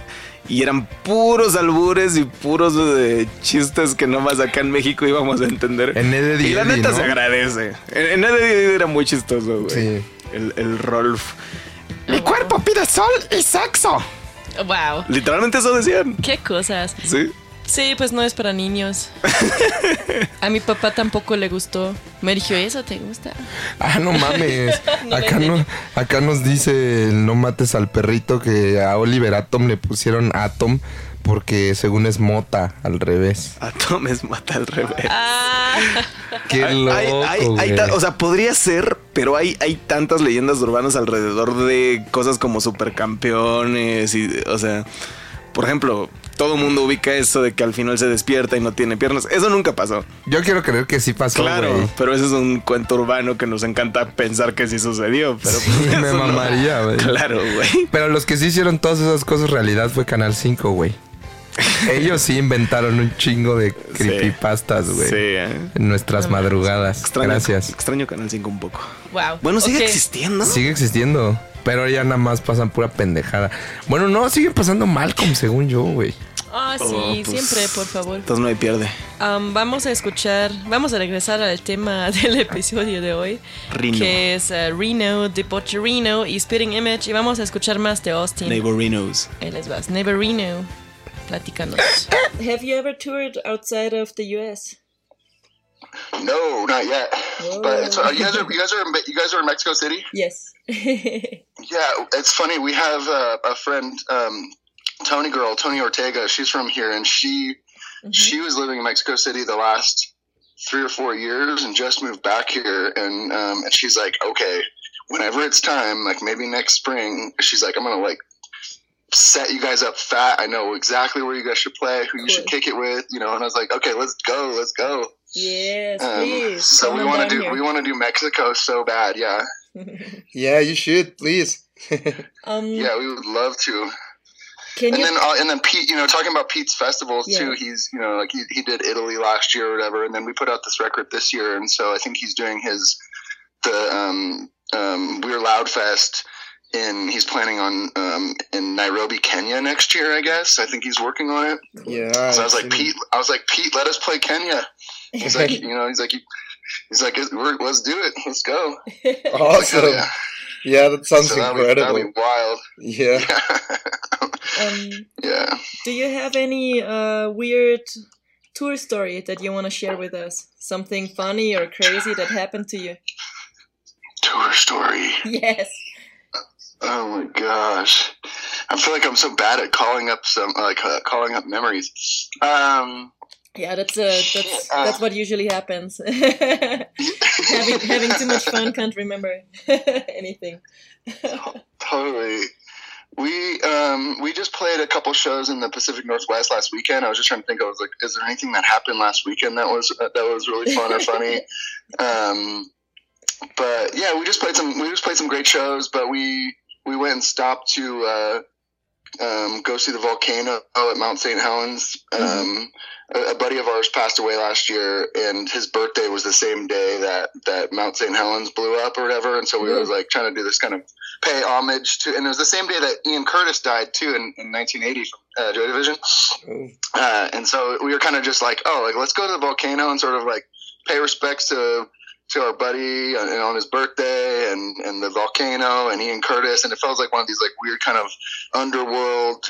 D: Y eran puros albures y puros eh, chistes que nomás acá en México íbamos a entender.
B: En y
D: la neta
B: ¿no?
D: se agradece. En, en Eddie era muy chistoso, güey.
B: Sí.
D: El, el Rolf.
I: Mi cuerpo pide sol y sexo.
C: Wow.
D: Literalmente eso decían.
C: Qué cosas.
D: Sí.
C: Sí, pues no es para niños. <laughs> A mi papá tampoco le gustó. Me dijo, ¿eso te gusta?
B: Ah, no mames. <laughs>
C: No
B: acá, no, acá nos dice el no mates al perrito que a Oliver Atom le pusieron Atom porque según es mota al revés.
D: Atom es mata al revés.
C: Ah, <laughs>
B: Qué
D: Hay-
B: loco,
D: hay- hay- hay o sea, podría ser, pero hay, hay tantas leyendas urbanas alrededor de cosas como supercampeones y, o sea, por ejemplo, todo mundo ubica eso de que al final se despierta y no tiene piernas. Eso nunca pasó.
B: Yo quiero creer que sí pasó,
D: claro, pero eso es un cuento urbano que nos encanta pensar que sí sucedió. Pero
B: Sí,
D: pues, <laughs>
B: me mamaría, güey.
D: Claro, güey.
B: Pero los que sí hicieron todas esas cosas realidad fue Canal 5, güey. Ellos sí inventaron un chingo de creepypastas, güey.
D: Sí, ¿eh?
B: En nuestras madrugadas.
D: Extraño,
B: Gracias.
D: Extraño Canal 5 un poco.
C: wow.
D: Bueno, sigue existiendo.
B: Sigue existiendo. Pero ya nada más pasan pura pendejada. Bueno, no, sigue pasando Malcolm, según yo, güey.
C: Ah, sí,
D: Oh, pues,
C: siempre, por favor.
D: Entonces no hay pierde.
C: Um, vamos a escuchar, vamos a regresar al tema <laughs> del episodio de hoy,
D: Reno.
C: que es uh, Reno, Reno y Spitting Image, y vamos a escuchar más de Austin.
D: Neighborinos.
C: Ahí les vas, Reno, platícanos. <coughs> Have you ever toured outside of the US?
F: No, not yet. But it's, uh, you guys are you guys are in, you guys are in Mexico City.
C: Yes. <laughs>
F: Yeah, it's funny. We have uh, a friend, um, Tony girl, Tony Ortega. She's from here, and she she was living in Mexico City the last three or four years, and just moved back here. And um, and she's like, okay, whenever it's time, like maybe next spring, she's like, I'm gonna like set you guys up fat. I know exactly where you guys should play, who you should kick it with, you know. And I was like, okay, let's go, let's go.
C: yes,
F: Um,
C: please.
F: so
C: come
F: we want to do
C: here.
F: we want to do Mexico so bad, yeah. <laughs>
B: Yeah, you should, please. <laughs>
C: um,
F: Yeah, we would love to.
C: can
F: and
C: you?
F: then uh, and then Pete, you know, talking about Pete's festivals
C: Yeah.
F: too. He's you know like he, he did Italy last year or whatever, and then we put out this record this year, and so I think he's doing his the um, um, We're Loud Fest in he's planning on um, in Nairobi, Kenya next year. I guess I think he's working on it.
B: Yeah.
F: So I was like Pete, I was like Pete, let us play Kenya. He's like <laughs> you know he's like he's like we're, let's do it, let's go. <laughs>
B: Awesome.
F: So, yeah,
B: Yeah, that sounds
F: so that'd be, that'd be wild.
B: Yeah. <laughs>
C: um,
F: yeah.
C: do you have any uh, weird tour story that you want to share with us? Something funny or crazy that happened to you?
F: Tour story.
C: Yes.
F: Oh my gosh. I feel like I'm so bad at calling up some like uh, calling up memories. Um,
C: Yeah, that's uh, that's that's what usually happens. <laughs> having having too much fun, can't remember <laughs> anything. <laughs>
F: totally. We um we just played a couple shows in the Pacific Northwest last weekend. I was just trying to think. I was like, is there anything that happened last weekend that was that was really fun or funny? Um, but yeah, we just played some we just played some great shows. But we we went and stopped to uh, um, go see the volcano at Mount St. Helens. Um, a, a buddy of ours passed away last year, and his birthday was the same day that that Mount St. Helens blew up or whatever. And so we were like trying to do this kind of pay homage to, and it was the same day that Ian Curtis died too in, in 1980 from uh, Joy Division. Uh, and so we were kind of just like, oh, like let's go to the volcano and sort of like pay respects to to our buddy on, on his birthday and and the volcano and Ian Curtis, and it felt like one of these like weird kind of underworld.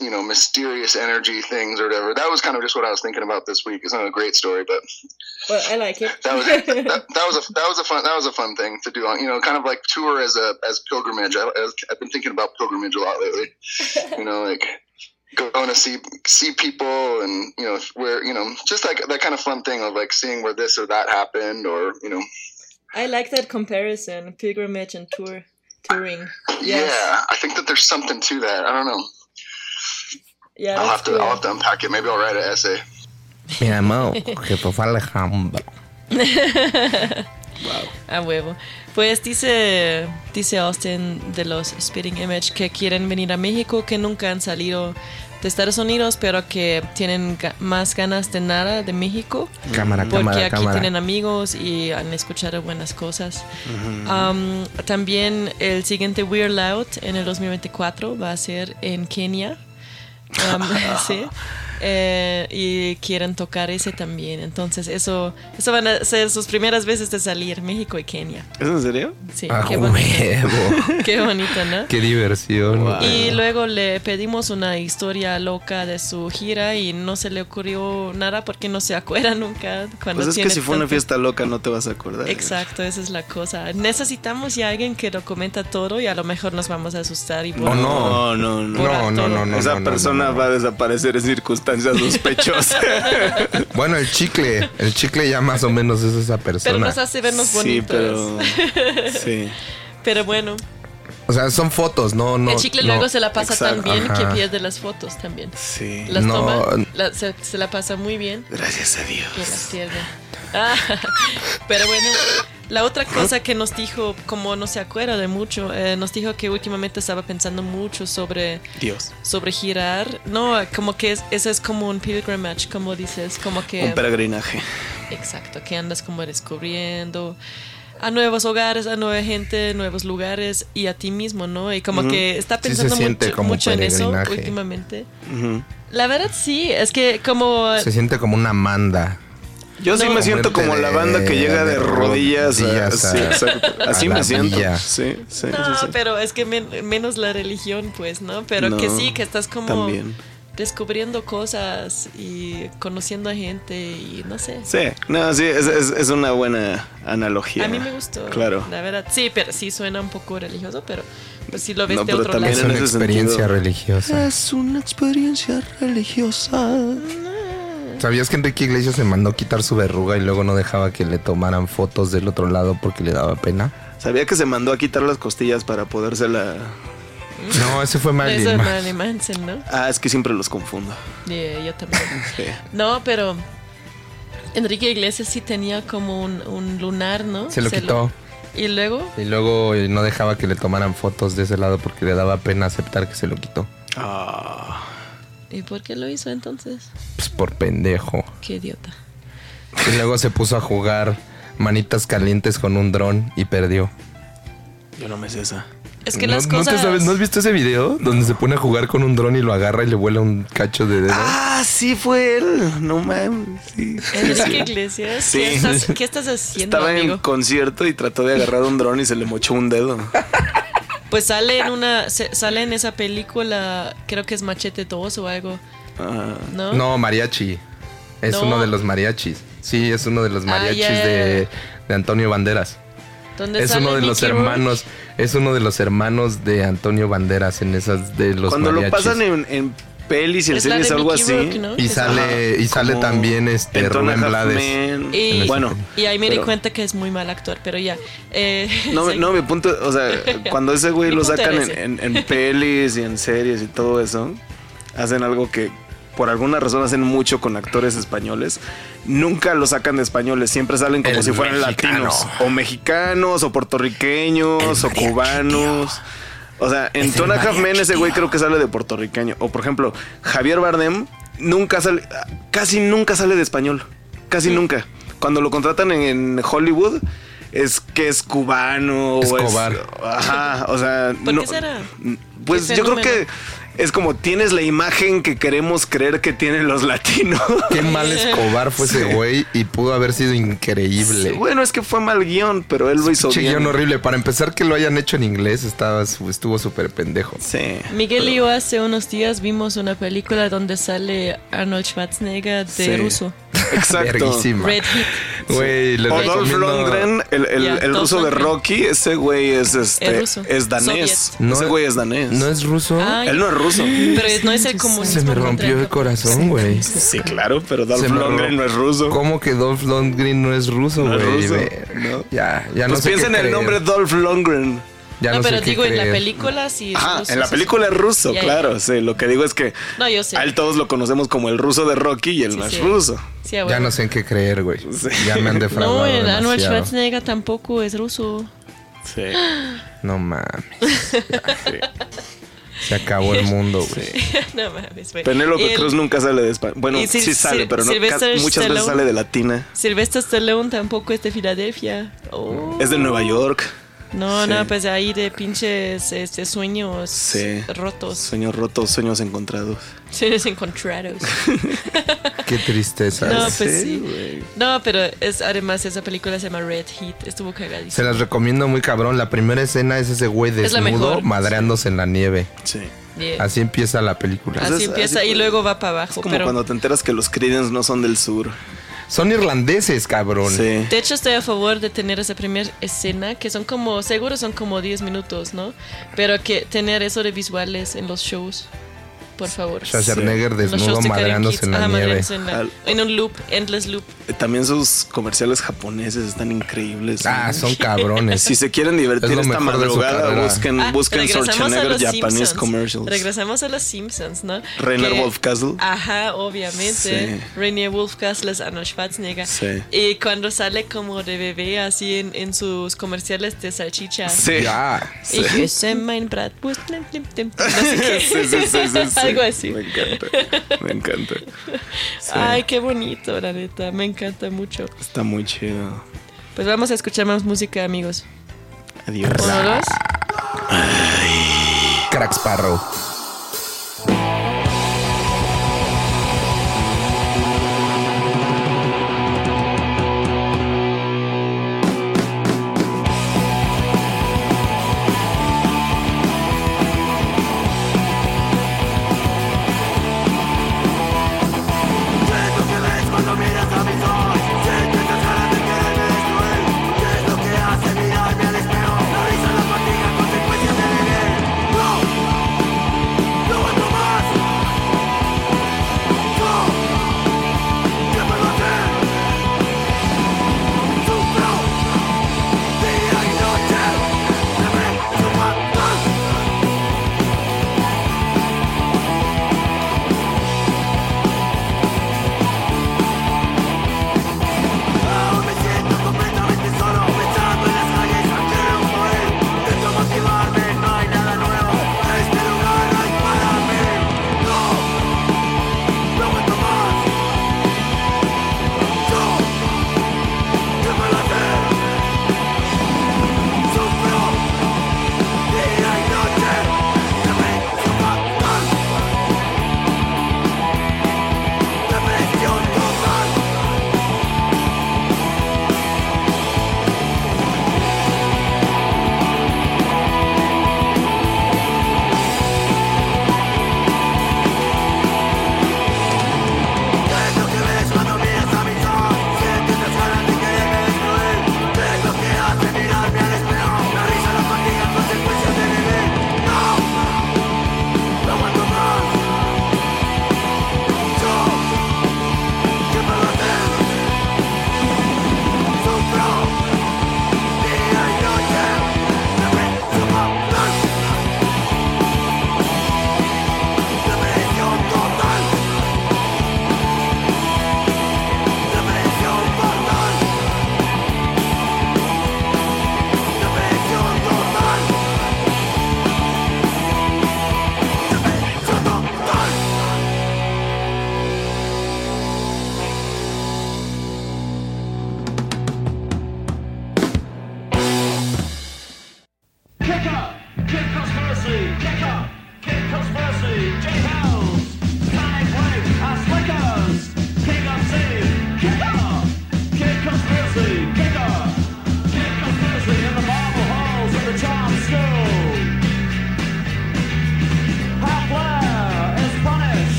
F: You know, mysterious energy things or whatever. That was kind of just what I was thinking about this week. It's not a great story, but
C: Well, I like it.
F: that was <laughs> that, that was a that was a fun that was a fun thing to do. On you know, kind of like tour as a as pilgrimage. I, I've been thinking about pilgrimage a lot lately. <laughs> You know, like going to see see people and you know where you know just like that kind of fun thing of like seeing where this or that happened or you know
C: I like that comparison, pilgrimage and tour, touring. Yes.
F: yeah. I think that there's something to that. I don't know.
C: Yeah,
F: I'll have to
C: cool.
F: I'll have to unpack it. Maybe I'll write an essay.
B: Mi amado, Jefe Alejandro. <laughs>
C: A huevo. Pues dice, dice Austin de los Spitting Image que quieren venir a México, que nunca han salido de Estados Unidos, pero que tienen ga- más ganas de nada de México.
B: Cámara,
C: Porque
B: cámara,
C: aquí
B: cámara.
C: tienen amigos y han escuchado buenas cosas. Um, también el siguiente We're Loud en el 2024 va a ser en Kenia. Um, <laughs> sí. Eh, y quieren tocar ese también. Entonces, eso, eso van a ser sus primeras veces de salir, México y Kenia.
D: ¿Es en serio?
C: Sí,
B: A
C: qué bonito. <laughs> Qué bonito, ¿no?
B: Qué diversión.
D: Wow.
C: Y luego le pedimos una historia loca de su gira y no se le ocurrió nada porque no se acuerda nunca cuando
D: Pues es que si fue una
C: tanto-
D: fiesta loca no te vas a acordar.
C: Exacto, esa es la cosa. Necesitamos ya alguien que documenta todo y a lo mejor nos vamos a asustar y
B: no.
D: No, no, no.
B: No, no, no, no.
D: Esa persona
B: no, no.
D: va a desaparecer en circunstancias sospechosas. <laughs>
B: Bueno, el chicle. El chicle ya más o menos es esa
C: Pero
B: persona.
C: nos hace vernos
D: sí,
C: bonitos.
D: pero. <laughs> Sí.
C: Pero bueno,
B: O sea, son fotos, no, no.
C: el chicle
B: no.
C: luego se la pasa tan bien que
B: Ajá.
C: pierde las fotos también.
D: Sí.
C: Las
B: No.
C: toma, la- se, se la pasa muy bien
D: Gracias a
C: y las
D: Dios.
C: pierde. Ah, <laughs> pero bueno, la otra cosa que nos dijo, como no se acuerda de mucho, eh, nos dijo que últimamente estaba pensando mucho sobre,
D: Dios.
C: sobre girar. No, como que es, eso es como un pilgrimage, como dices, como que...
D: Un peregrinaje.
C: Exacto, que andas como descubriendo a nuevos hogares, a nueva gente, nuevos lugares y a ti mismo, ¿no? Y como que está pensando mucho, en eso últimamente. La verdad sí, es que como...
B: Se siente como una manda.
D: Yo sí
C: No.
D: me siento como la banda que llega de
B: de
D: rodillas.
B: rodillas a-
D: sí, exacto. Así me siento. Sí, sí,
C: No,
D: sí, sí.
C: pero es que men- menos la religión, pues, ¿no? Pero que sí, que estás como
D: También.
C: descubriendo cosas y conociendo a gente y no sé.
D: Sí, no, sí, es, es, es una buena analogía.
C: A mí me gustó.
D: Claro.
C: La verdad, sí, pero sí suena un poco religioso, pero pues si lo ves
D: No,
C: de
D: pero
C: otro
D: también
B: Es
C: lado.
D: en
B: una experiencia
D: sentido.
B: religiosa.
D: Es una experiencia religiosa.
B: ¿Sabías que Enrique Iglesias se mandó quitar su verruga y luego no dejaba que le tomaran fotos del otro lado porque le daba pena?
D: Sabía que se mandó a quitar las costillas para podérsela.
B: No, ese fue
C: Eso
B: Marilyn.
C: es
B: Manson.
C: Marilyn Manson, ¿no?
D: Ah, es que siempre los confundo.
C: Yeah, yo también. <laughs>
D: Sí.
C: No, pero Enrique Iglesias sí tenía como un, un lunar, ¿no?
B: Se lo quitó.
C: Y luego,
B: Y luego eh, no dejaba que le tomaran fotos de ese lado porque le daba pena aceptar que se lo quitó.
D: Ah,
C: ¿y por qué lo hizo entonces?
B: Pues por pendejo.
C: Qué idiota.
B: Y luego se puso a jugar manitas calientes con un dron y perdió.
D: yo no me sé esa.
C: Es que
B: ¿No,
C: las
B: no te
C: cosas...
B: sabes- ¿No has visto ese video donde se pone a jugar con un dron y lo agarra y le vuela un cacho de dedo?
D: Ah, sí fue él. No mames. Sí.
C: Enrique Iglesias,
D: Sí.
C: ¿qué, estás, qué estás haciendo,
D: Estaba en concierto y trató de agarrar un dron y se le mochó un dedo.
C: Pues sale en una... se- sale en esa película, creo que es Machete 2 o algo,
D: Ah,
C: ¿no?
B: No, mariachi. Es
C: No.
B: uno de los mariachis. Sí, es uno de los
C: Ah,
B: mariachis de, de Antonio Banderas.
C: Donde
B: Es
C: sale
B: uno de los
C: Rourke.
B: hermanos, es uno de los hermanos de Antonio Banderas en esas de los
D: Cuando lo pasan en, en pelis y en series algo
C: Mickey
D: así.
B: Y sale, y sale también este Rubén Blades.
C: Y-
D: Bueno,
C: Y ahí me di cuenta que es muy mal actor, pero ya. Eh, <laughs>
D: No,
C: sí.
D: no, mi punto, o sea, <laughs> cuando ese güey lo sacan en, en- en pelis y en series y todo eso, hacen algo que por alguna razón hacen mucho con actores españoles. Nunca lo sacan de españoles, siempre salen como
B: El
D: si fueran
B: mexicano.
D: latinos, o mexicanos, o puertorriqueños, o cubanos. O sea, en Tona Half Men
B: mariachi,
D: ese güey creo que sale de puertorriqueño. O por ejemplo, Javier Bardem nunca sale, casi nunca sale de español. Casi nunca. Cuando lo contratan en, Hollywood, es que es cubano. o es-
B: Escobar.
D: ajá, o sea.
C: ¿Por
D: no-
C: qué será?
D: Pues
C: ¿Qué
D: yo creo que? Es como tienes la imagen que queremos creer que tienen los latinos.
B: Qué mal Escobar fue ese güey y pudo haber sido increíble.
D: bueno, es que fue mal guion, pero él lo hizo bien.
B: guion horrible. Para empezar, que lo hayan hecho en inglés estaba, estuvo súper pendejo.
D: Sí.
C: Miguel y yo hace unos días vimos una película donde sale Arnold Schwarzenegger de
D: Sí.
C: ruso.
D: Exacto.
C: Red.
B: Güey, les
D: O Dolph
B: recomiendo-
D: Lundgren, el, el-
C: Ya,
D: el ruso de. Rocky, ese güey es este
C: Es
D: danés.
B: No,
D: ese güey es danés.
B: ¿No es ruso?
C: Ay,
D: Él no es ruso.
C: Pero es- no es el comunismo.
B: Se me rompió el corazón, güey.
D: Sí, claro, pero Dolph Lundgren no es ruso.
B: ¿Cómo que Dolph Lundgren no es ruso,
D: No
B: güey? Ve-
D: no.
B: Ya, ya no
D: Pues
B: sé
D: piensa
B: qué
D: en el
B: creer.
D: nombre Dolph Lundgren.
B: Ya
C: no,
B: no, sé
C: pero
B: qué
C: digo, en la película sí.
D: Ajá,
C: ruso,
D: en la película es ruso, claro, sí. Lo que digo es que
C: No, yo sé.
D: a él todos lo conocemos como el ruso de Rocky y
C: Sí,
D: es
C: sí.
D: ruso.
C: Sí,
B: Ya no sé en qué creer, güey. Ya me han <laughs> defraudado
C: No, el Arnold. Schwarzenegger tampoco es ruso.
D: Sí. <gasps>
B: No mames. <laughs> Se acabó el mundo, güey. <laughs>
C: no mames, güey.
D: Penélope
C: El-
D: Cruz nunca sale de España. Bueno, sí sale,
C: Sil-
D: pero no, muchas veces sale de latina.
C: Sylvester Stallone tampoco es de Filadelfia. Oh.
D: Es de Nueva York.
C: No,
D: Sí.
C: no, pues ahí de pinches este, sueños
D: Sí.
C: rotos.
D: Sueños rotos, sueños encontrados.
C: Sueños encontrados. <laughs>
B: Qué tristeza.
C: No, pues sí. No, pero es además esa película se llama Red Heat. Estuvo
B: Se
C: cagadísimo.
B: las recomiendo muy cabrón. La primera escena es ese güey
C: Es
B: desnudo madreándose en la nieve.
D: Sí.
C: Yeah.
B: Así empieza la película.
C: Así
D: es-
C: empieza
D: así
C: y luego va para
D: Es
C: abajo.
D: como
C: Pero
D: cuando te enteras que los Creedence no son del sur.
B: Son irlandeses, cabrón.
D: Sí.
C: de hecho estoy a favor de tener esa primera escena que son como, seguro son como 10 minutos, ¿no? Pero que tener eso de visuales en los shows, por favor.
B: Schwarzenegger desnudo
C: Kids.
B: en la nieve.
C: en, la- en un loop, endless loop.
D: Eh, También sus comerciales japoneses están increíbles.
B: Ah,
D: ¿no?
B: son cabrones. <laughs>
D: Si se quieren divertir
B: Es
D: esta madrugada, busquen,
C: Ah,
D: busquen
C: regresamos a
D: Schwarzenegger
C: los
D: Japanese
C: Simpsons.
D: commercials.
C: Regresamos a los Simpsons, ¿no?
D: Rainer Wolfcastle.
C: Ajá, obviamente.
D: Sí.
C: Rainier Wolfcastle es Arnold Schwarzenegger.
D: Sí.
C: Y cuando sale como de bebé así en, en sus comerciales de salchichas.
D: Sí.
B: Ya.
C: Y que se. <laughs>
D: Sí, sí, sí, sí, sí.
C: Algo así.
D: Me encanta. Me encanta. Sí.
C: Ay, qué bonito, la neta. Me encanta mucho.
D: Está muy chido.
C: Pues vamos a escuchar más música, amigos.
D: Adiós.
C: ¿Uno, dos?
B: Crack Sparrow.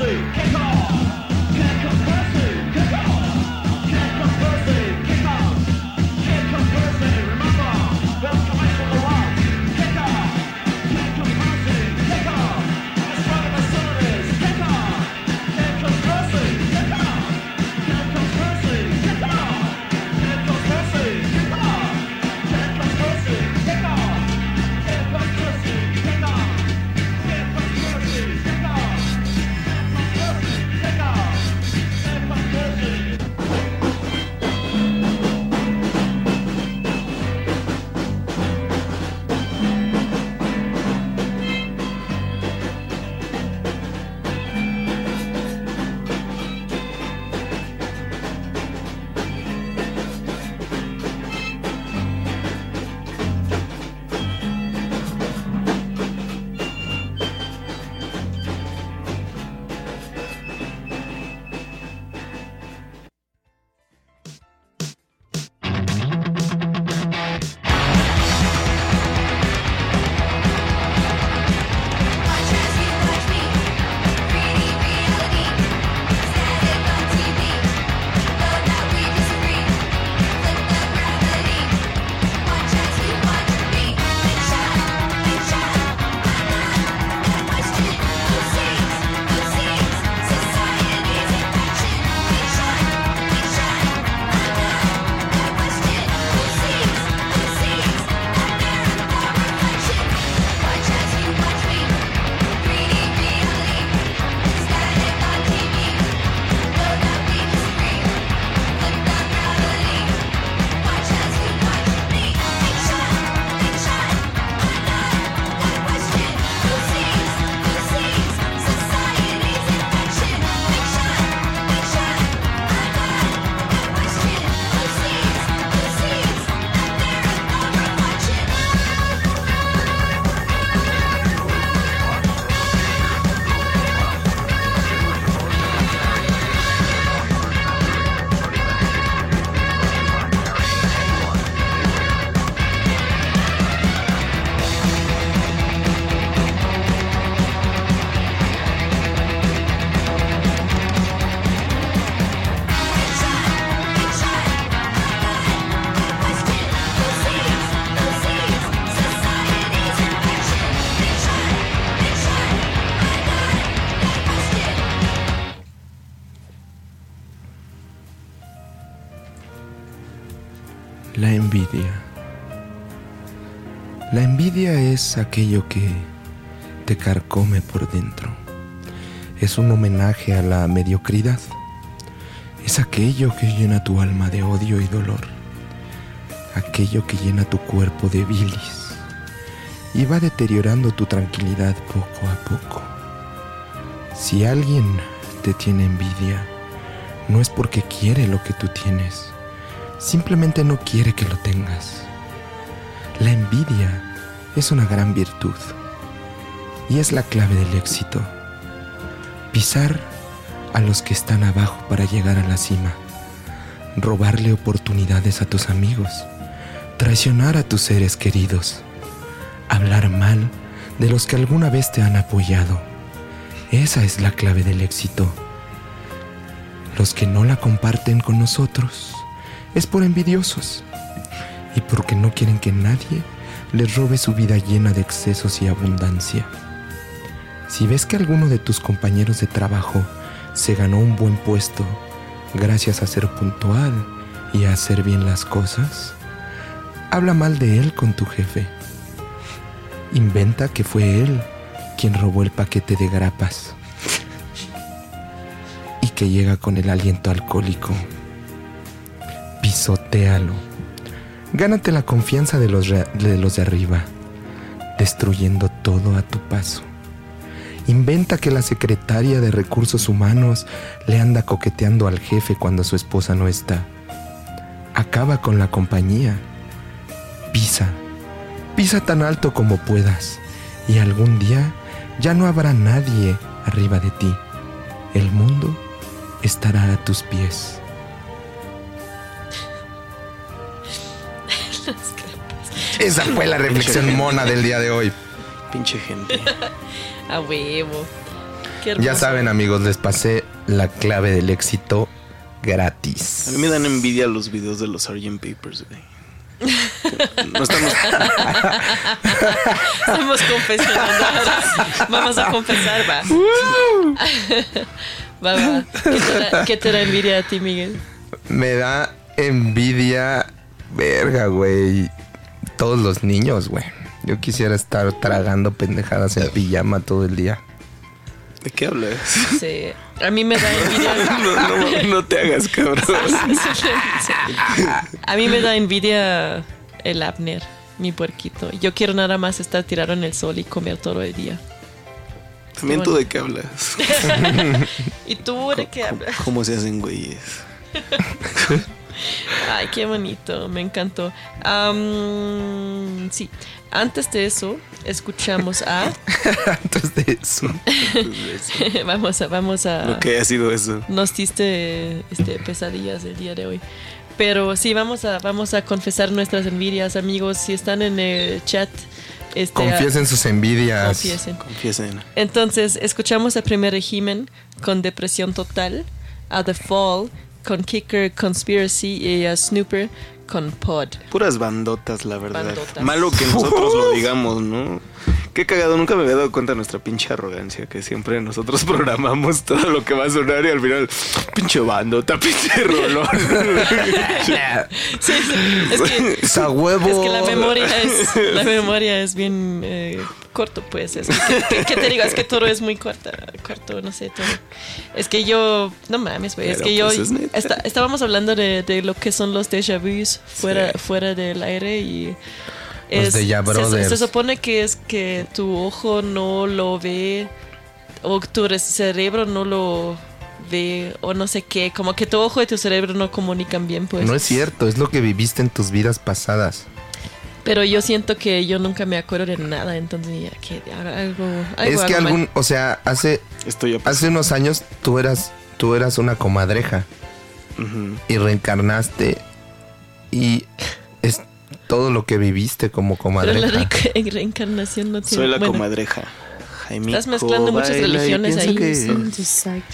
J: Conspiracy, kick off,
B: es aquello que te carcome por dentro. Es un homenaje a la mediocridad. Es aquello que llena tu alma de odio y dolor. Aquello que llena tu cuerpo de bilis. Y va deteriorando tu tranquilidad poco a poco. Si alguien te tiene envidia, no es porque quiere lo que tú tienes. Simplemente no quiere que lo tengas. La envidia es una gran virtud y es la clave del éxito. Pisar a los que están abajo para llegar a la cima. Robarle oportunidades a tus amigos. Traicionar a tus seres queridos. Hablar mal de los que alguna vez te han apoyado. Esa es la clave del éxito. Los que no la comparten con nosotros es por envidiosos y porque no quieren que nadie les robe su vida llena de excesos y abundancia. Si ves que alguno de tus compañeros de trabajo se ganó un buen puesto gracias a ser puntual y a hacer bien las cosas, habla mal de él con tu jefe. Inventa que fue él quien robó el paquete de grapas y que llega con el aliento alcohólico. Pisotéalo. Gánate la confianza de los, de los de arriba, destruyendo todo a tu paso. Inventa que la secretaria de recursos humanos le anda coqueteando al jefe cuando su esposa no está. Acaba con la compañía. Pisa. Pisa tan alto como puedas. Y algún día ya no habrá nadie arriba de ti. El mundo estará a tus pies. <laughs> Esa fue la reflexión mona del día de hoy.
D: Pinche gente. <laughs>
C: A huevo. Qué
B: Ya saben amigos, les pasé la clave del éxito
D: A
B: gratis.
D: mí me dan envidia los videos de los Sgt. Papers, güey. <laughs> No estamos.
C: Estamos confesando. ahora. Vamos a confesar, va. va, va. ¿Qué te, da, qué te da envidia a ti, Miguel?
B: Me da envidia, verga, güey. Todos los niños, güey. Yo quisiera estar tragando pendejadas en pijama todo el día.
D: ¿De qué hablas?
C: Sí. A mí me da <laughs> envidia.
D: No, no, no te hagas, cabrón.
C: A mí me da envidia el Abner, mi puerquito. Yo quiero nada más estar tirado en el sol y comer todo el día.
D: También tú de qué hablas. <laughs>
C: ¿Y tú de qué hablas?
D: ¿Cómo se hacen güeyes? <laughs>
C: Ay, qué bonito, me encantó. Am, sí, antes de eso, escuchamos a. <laughs>
B: Antes de eso. <laughs>
C: vamos a, vamos a.
D: Lo que ha sido eso.
C: Nos diste este, pesadillas el día de hoy. Pero sí, vamos a, vamos a confesar nuestras envidias, amigos. Si están en el chat, este,
B: Confiesen sus envidias.
C: confiesen.
D: Confiesen.
C: Entonces, escuchamos a Primer Régimen con Depresión Total, a The Fall con Kicker Conspiracy y a Snooper con Pod.
D: Puras bandotas, la verdad.
C: Bandotas.
D: Malo que nosotros lo <laughs> digamos, ¿no? Qué cagado, nunca me había dado cuenta de nuestra pinche arrogancia, que siempre nosotros <laughs> programamos todo lo que va a sonar y al final, pinche bandota, pinche <laughs> rolón.
C: Sí, sí, es que,
B: Esa huevo.
C: es que la memoria es, la memoria es bien eh, corto, pues. Es que, que- que te digo, es que todo es muy corta, corto, no sé, todo. Es que yo, no mames, güey, es que yo,
D: pues, es
C: esta- estábamos hablando de, de lo que son los déjà vus fuera,
D: Sí.
C: fuera del aire y...
B: Los déjà
C: se- supone que es que tu ojo no lo ve o tu re- cerebro no lo ve o no sé qué, como que tu ojo y tu cerebro no comunican bien, pues.
B: No es cierto, es lo que viviste en tus vidas pasadas.
C: Pero yo siento que yo nunca me acuerdo de nada, entonces ya que algo, algo
B: es que
C: mal.
B: algún, o sea, hace,
D: Esto ya pasó.
B: hace unos años tú eras, tú eras una comadreja y reencarnaste y es todo lo que viviste como
C: Pero la
B: comadreja.
C: re- reencarnación no tiene
D: Soy la
C: bueno,
D: comadreja.
C: Estás mezclando muchas religiones ahí.
D: que-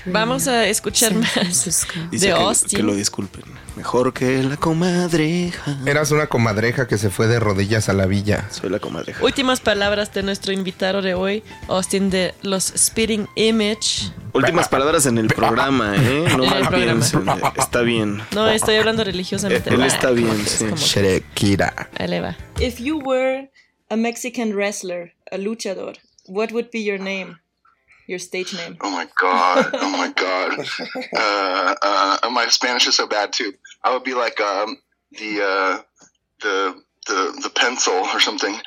C: Vamos a escuchar
H: San
C: más.
D: Dice
C: de Austin.
D: que lo disculpen. Mejor que la comadreja.
B: Eras una comadreja que se fue de rodillas a la villa.
D: Soy la comadreja.
C: Últimas palabras de nuestro invitado de hoy, Austin de los Spitting Image.
D: Últimas palabras en el programa, ¿eh? No
C: En
D: mal piensen. Está bien.
C: No, estoy hablando religiosamente.
D: Él está bien, sí.
B: Shrekira.
C: Ahí le va. If you were a Mexican wrestler, a luchador, what would be your name? Your stage name.
F: Oh my god! Oh my god! <laughs> Uh, uh, my Spanish is so bad too. I would be like um, the uh, the the the pencil or something. <laughs>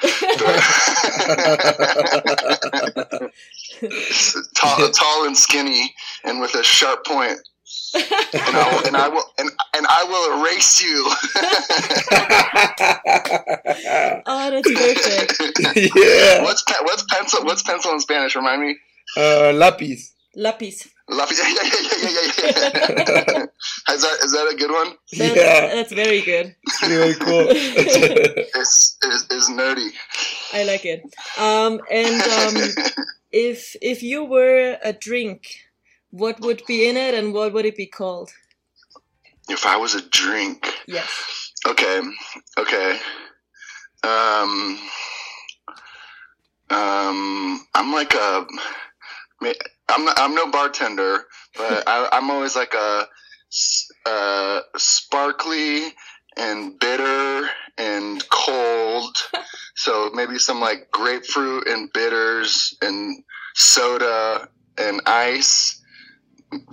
F: <laughs> Tall, tall and skinny, and with a sharp point. And I will, and I will, and, and I will erase you. <laughs>
C: Oh, that's perfect.
B: yeah.
F: what's pe- what's pencil? What's pencil in Spanish? Remind me.
B: Uh, lápiz.
C: Lápiz.
F: Love yeah, yeah, yeah, yeah, yeah, yeah. <laughs> is that is that a good one?
C: That-
B: Yeah.
C: That's very good.
B: Very cool. <laughs>
F: It's is is nerdy.
C: I like it. Um, and um, if if you were a drink, what would be in it and what would it be called?
F: if I was a drink,
C: Yes.
F: okay, okay. Um, um, I'm like a. I'm I'm no bartender, but <laughs> I, I'm always like a uh, sparkly and bitter and cold. <laughs> So maybe some like grapefruit and bitters and soda and ice.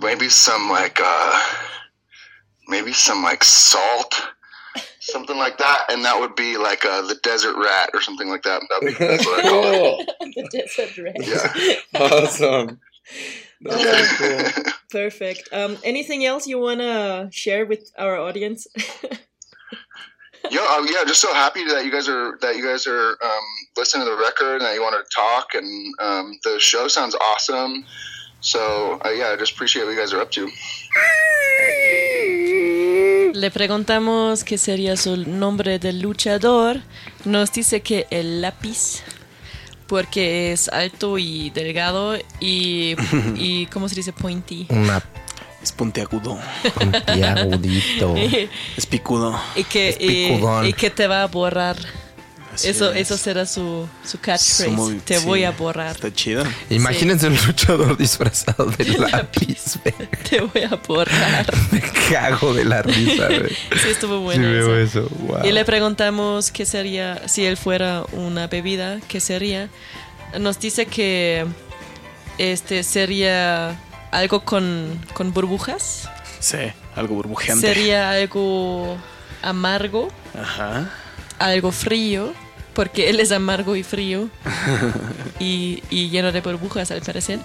F: Maybe some like uh, maybe some like salt, something like that, and that would be like uh, the desert rat or something like that. That'd be, that's what I call it.
B: cool. <laughs>
C: the desert rat.
F: Yeah. <laughs>
B: Awesome. That's very cool. <laughs>
C: Perfect. Um, anything else you wanna share with our audience?
F: yeah, uh, yeah, just so happy that you guys are that you guys are um, listening to the record and that you want to talk, and um, the show sounds awesome. So uh, yeah, I just appreciate what you guys are up to.
C: Le preguntamos qué sería su nombre de luchador. Nos dice que el lápiz, porque es alto y delgado y, <laughs> y ¿cómo se dice? Pointy.
B: Una
D: Es puntiagudo.
B: puntiagudito. <laughs>
D: Es picudo.
C: y, que,
B: Es
C: y que te va a borrar.
D: Así
C: Eso,
D: es.
C: eso será su, su catchphrase. Te
D: sí,
C: voy a borrar.
D: Está chido.
B: Imagínense un luchador disfrazado de <laughs> lápiz. <laughs>
C: Te voy a borrar. <laughs>
B: Me cago de la risa.
C: Sí, estuvo
B: Sí
C: bueno.
B: veo
C: eso.
B: eso. Wow.
C: Y le preguntamos qué sería, si él fuera una bebida, qué sería. Nos dice que este sería algo con, con burbujas.
D: Sí, algo burbujeante.
C: Sería algo amargo,
D: Ajá.
C: algo frío, porque él es amargo y frío <laughs> y, y lleno de burbujas al parecer.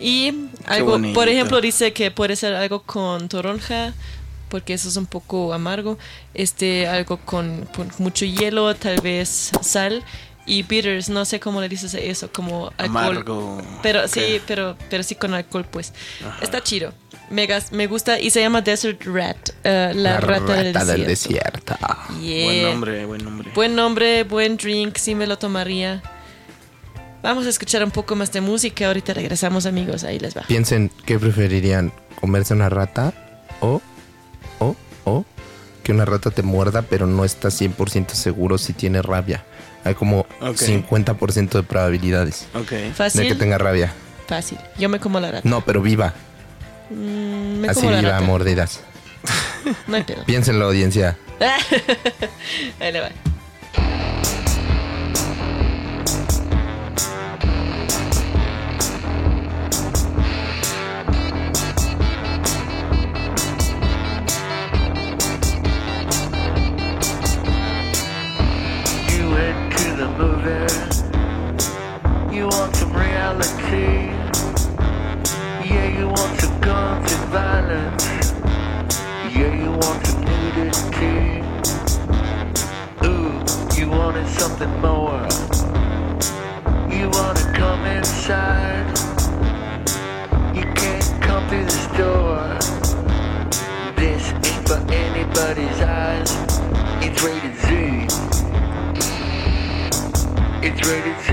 C: Y algo, por ejemplo, dice que puede ser algo con toronja, porque eso es un poco amargo. Este, algo con, con mucho hielo, tal vez sal. Y bitters, no sé cómo le dices eso, como alcohol.
D: Amargo.
C: Pero sí, pero, pero sí con alcohol, pues. Está chido. Me, gas- me gusta y se llama Desert Rat, eh, la, rata, del desierto.
B: desierto.
C: Yeah.
D: Buen nombre, buen nombre.
C: Buen nombre, buen drink, sí me lo tomaría. Vamos a escuchar un poco más de música. Ahorita regresamos, amigos. Ahí les va.
B: Piensen, ¿qué preferirían? ¿Comerse una rata o, o, o que una rata te muerda pero no estás 100% seguro si tiene rabia? Hay como
D: Ok.
B: 50% de probabilidades de que tenga rabia.
C: Fácil. Yo me como la rata.
B: No, pero viva.
C: Mm, me
B: Así
C: como la
B: viva,
C: rata.
B: mordidas. <laughs>
C: No hay pedo.
B: Piénsenlo, audiencia. <laughs>
C: Ahí le va.
G: You went to the movie. You want some reality. Yeah, you want some guns and violence. Yeah, you want some nudity. Ooh, you wanted something more. You wanna come inside. You can't come through this door. This ain't for anybody's eyes. It's rated Z. It's rated Z.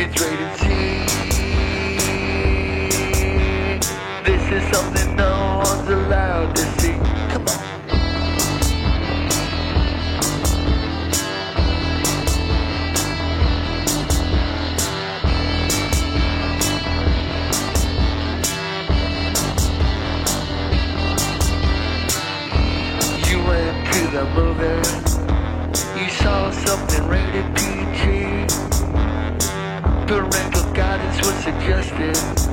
G: It's rated C. This is something no one's allowed to see. Come on. You went to the movie. You saw something rated PG. Parental guidance was suggested.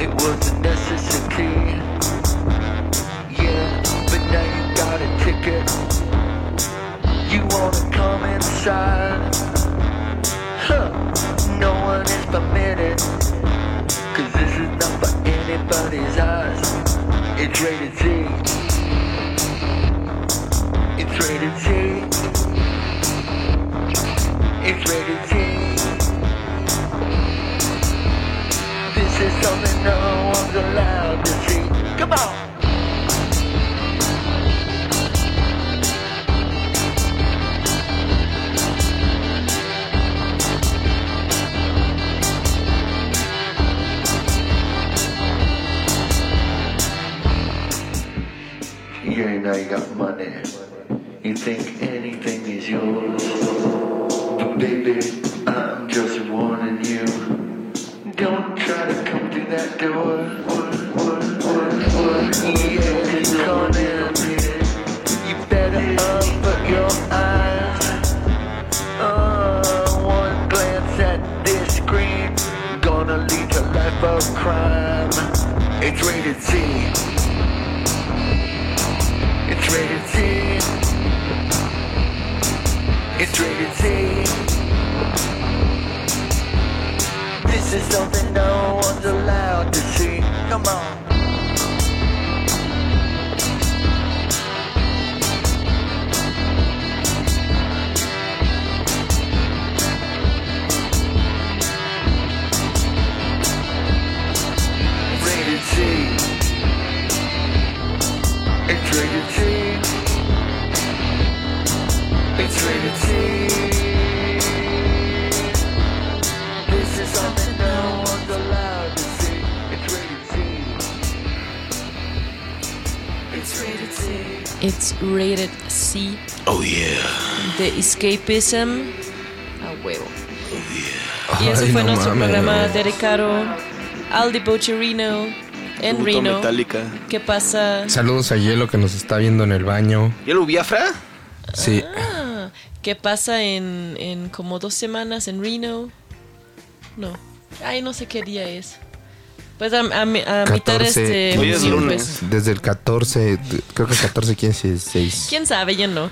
G: It was a necessity. Yeah, but now you got a ticket. You wanna come inside? Huh, no one is permitted. Cause this is not for anybody's eyes. It's rated Z. It's rated Z. It's rated Z. is something no one's allowed to see. Come on. Yeah, now you got money. You think anything is yours. Baby, I'm just you. Try to come through that door. You better open your eyes. Uh, one glance at this screen. Gonna lead to life of crime. It's rated Z. It's rated Z. It's rated Z. This is something no one's allowed to see. Come on. It's rated Z. It's rated Z. It's rated
C: C
D: Oh yeah.
C: de Escapism. A huevo. Y ese
B: Ay,
C: fue
B: no
C: nuestro
B: mames.
C: programa dedicado al debaucherino en
D: Tributo
C: Reno.
D: Metallica.
C: ¿Qué pasa?
B: Saludos a Hielo que nos está viendo en el baño.
D: ¿Y el Biafra?
B: Sí.
C: Ah, ¿Qué pasa en, en como dos semanas en Reno? No. Ay, no sé qué día es. Pues a, a, a mitad
B: 14.
C: este...
D: Hoy es lunes.
B: Desde el 14, creo que 14, 15, 16.
C: ¿Quién sabe? Yo no.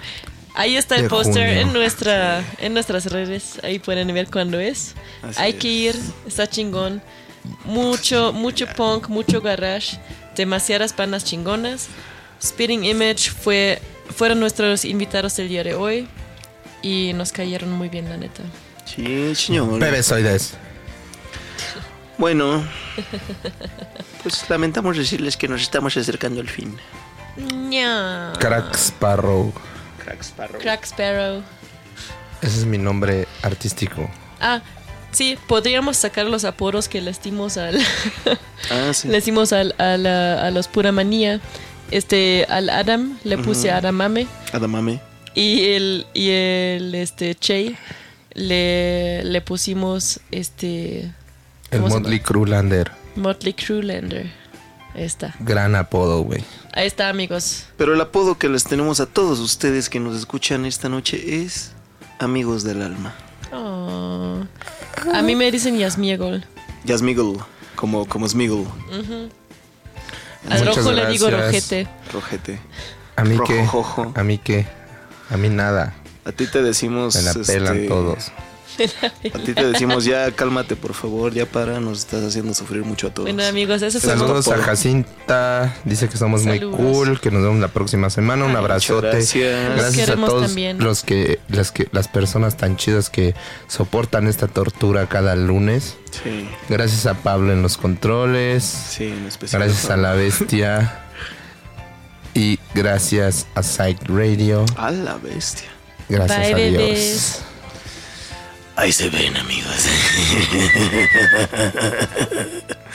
C: Ahí está el póster en nuestra en nuestras redes. Ahí pueden ver cuándo es.
D: Así
C: Hay
D: es.
C: que ir. Está chingón. Mucho, mucho punk, mucho garage. Demasiadas bandas chingonas. Spitting Image fue, fueron nuestros invitados el día de hoy. Y nos cayeron muy bien, la neta.
D: Sí, señor.
B: Bebesoides.
D: Bueno, pues lamentamos decirles que nos estamos acercando al fin.
B: Crack Sparrow.
D: Crack Sparrow.
C: Crack Sparrow.
B: Ese es mi nombre artístico.
C: Ah, sí, podríamos sacar los apodos que les dimos al. <laughs>
D: Ah, sí.
C: le dimos al, a, la- a los Pura Manía. Este, al Adam le puse. Adamame.
D: Adamame.
C: Y el, y el este, Che le, le pusimos este.
B: El
C: ¿cómo se
B: Motley Crewlander.
C: Motley Crewlander. Ahí está.
B: Gran apodo, güey.
C: Ahí está, amigos.
D: Pero el apodo que les tenemos a todos ustedes que nos escuchan esta noche es Amigos del Alma.
C: Oh. A mí me dicen Yasmiegol.
D: Yasmiggle, como, como Smiggle,
C: Ujú. Al rojo le digo
B: gracias.
C: rojete.
D: rojete.
B: A mí
D: Rojo,
B: qué.
D: jojo.
B: A mí qué. A mí nada.
D: A ti te decimos...
B: Me la pelan
D: este,
B: todos. <laughs>
D: A ti te decimos ya cálmate por favor, ya para, nos estás haciendo sufrir mucho a todos.
C: Bueno, amigos, eso fue
B: Saludos a Jacinta. Dice que somos
C: Saludos.
B: muy cool. Que nos vemos la próxima semana. Un
C: Ay,
B: abrazote.
D: gracias.
B: A todos
C: también.
B: los que las que las personas tan chidas que soportan esta tortura cada lunes.
D: Sí,
B: Gracias a Pablo en los controles.
D: sí, en especial.
B: Gracias a la bestia. Y gracias a Psych Radio.
D: A la bestia.
B: Gracias
C: Bye,
B: a Dios.
C: bebés.
D: Ahí se ven, amigos. <laughs>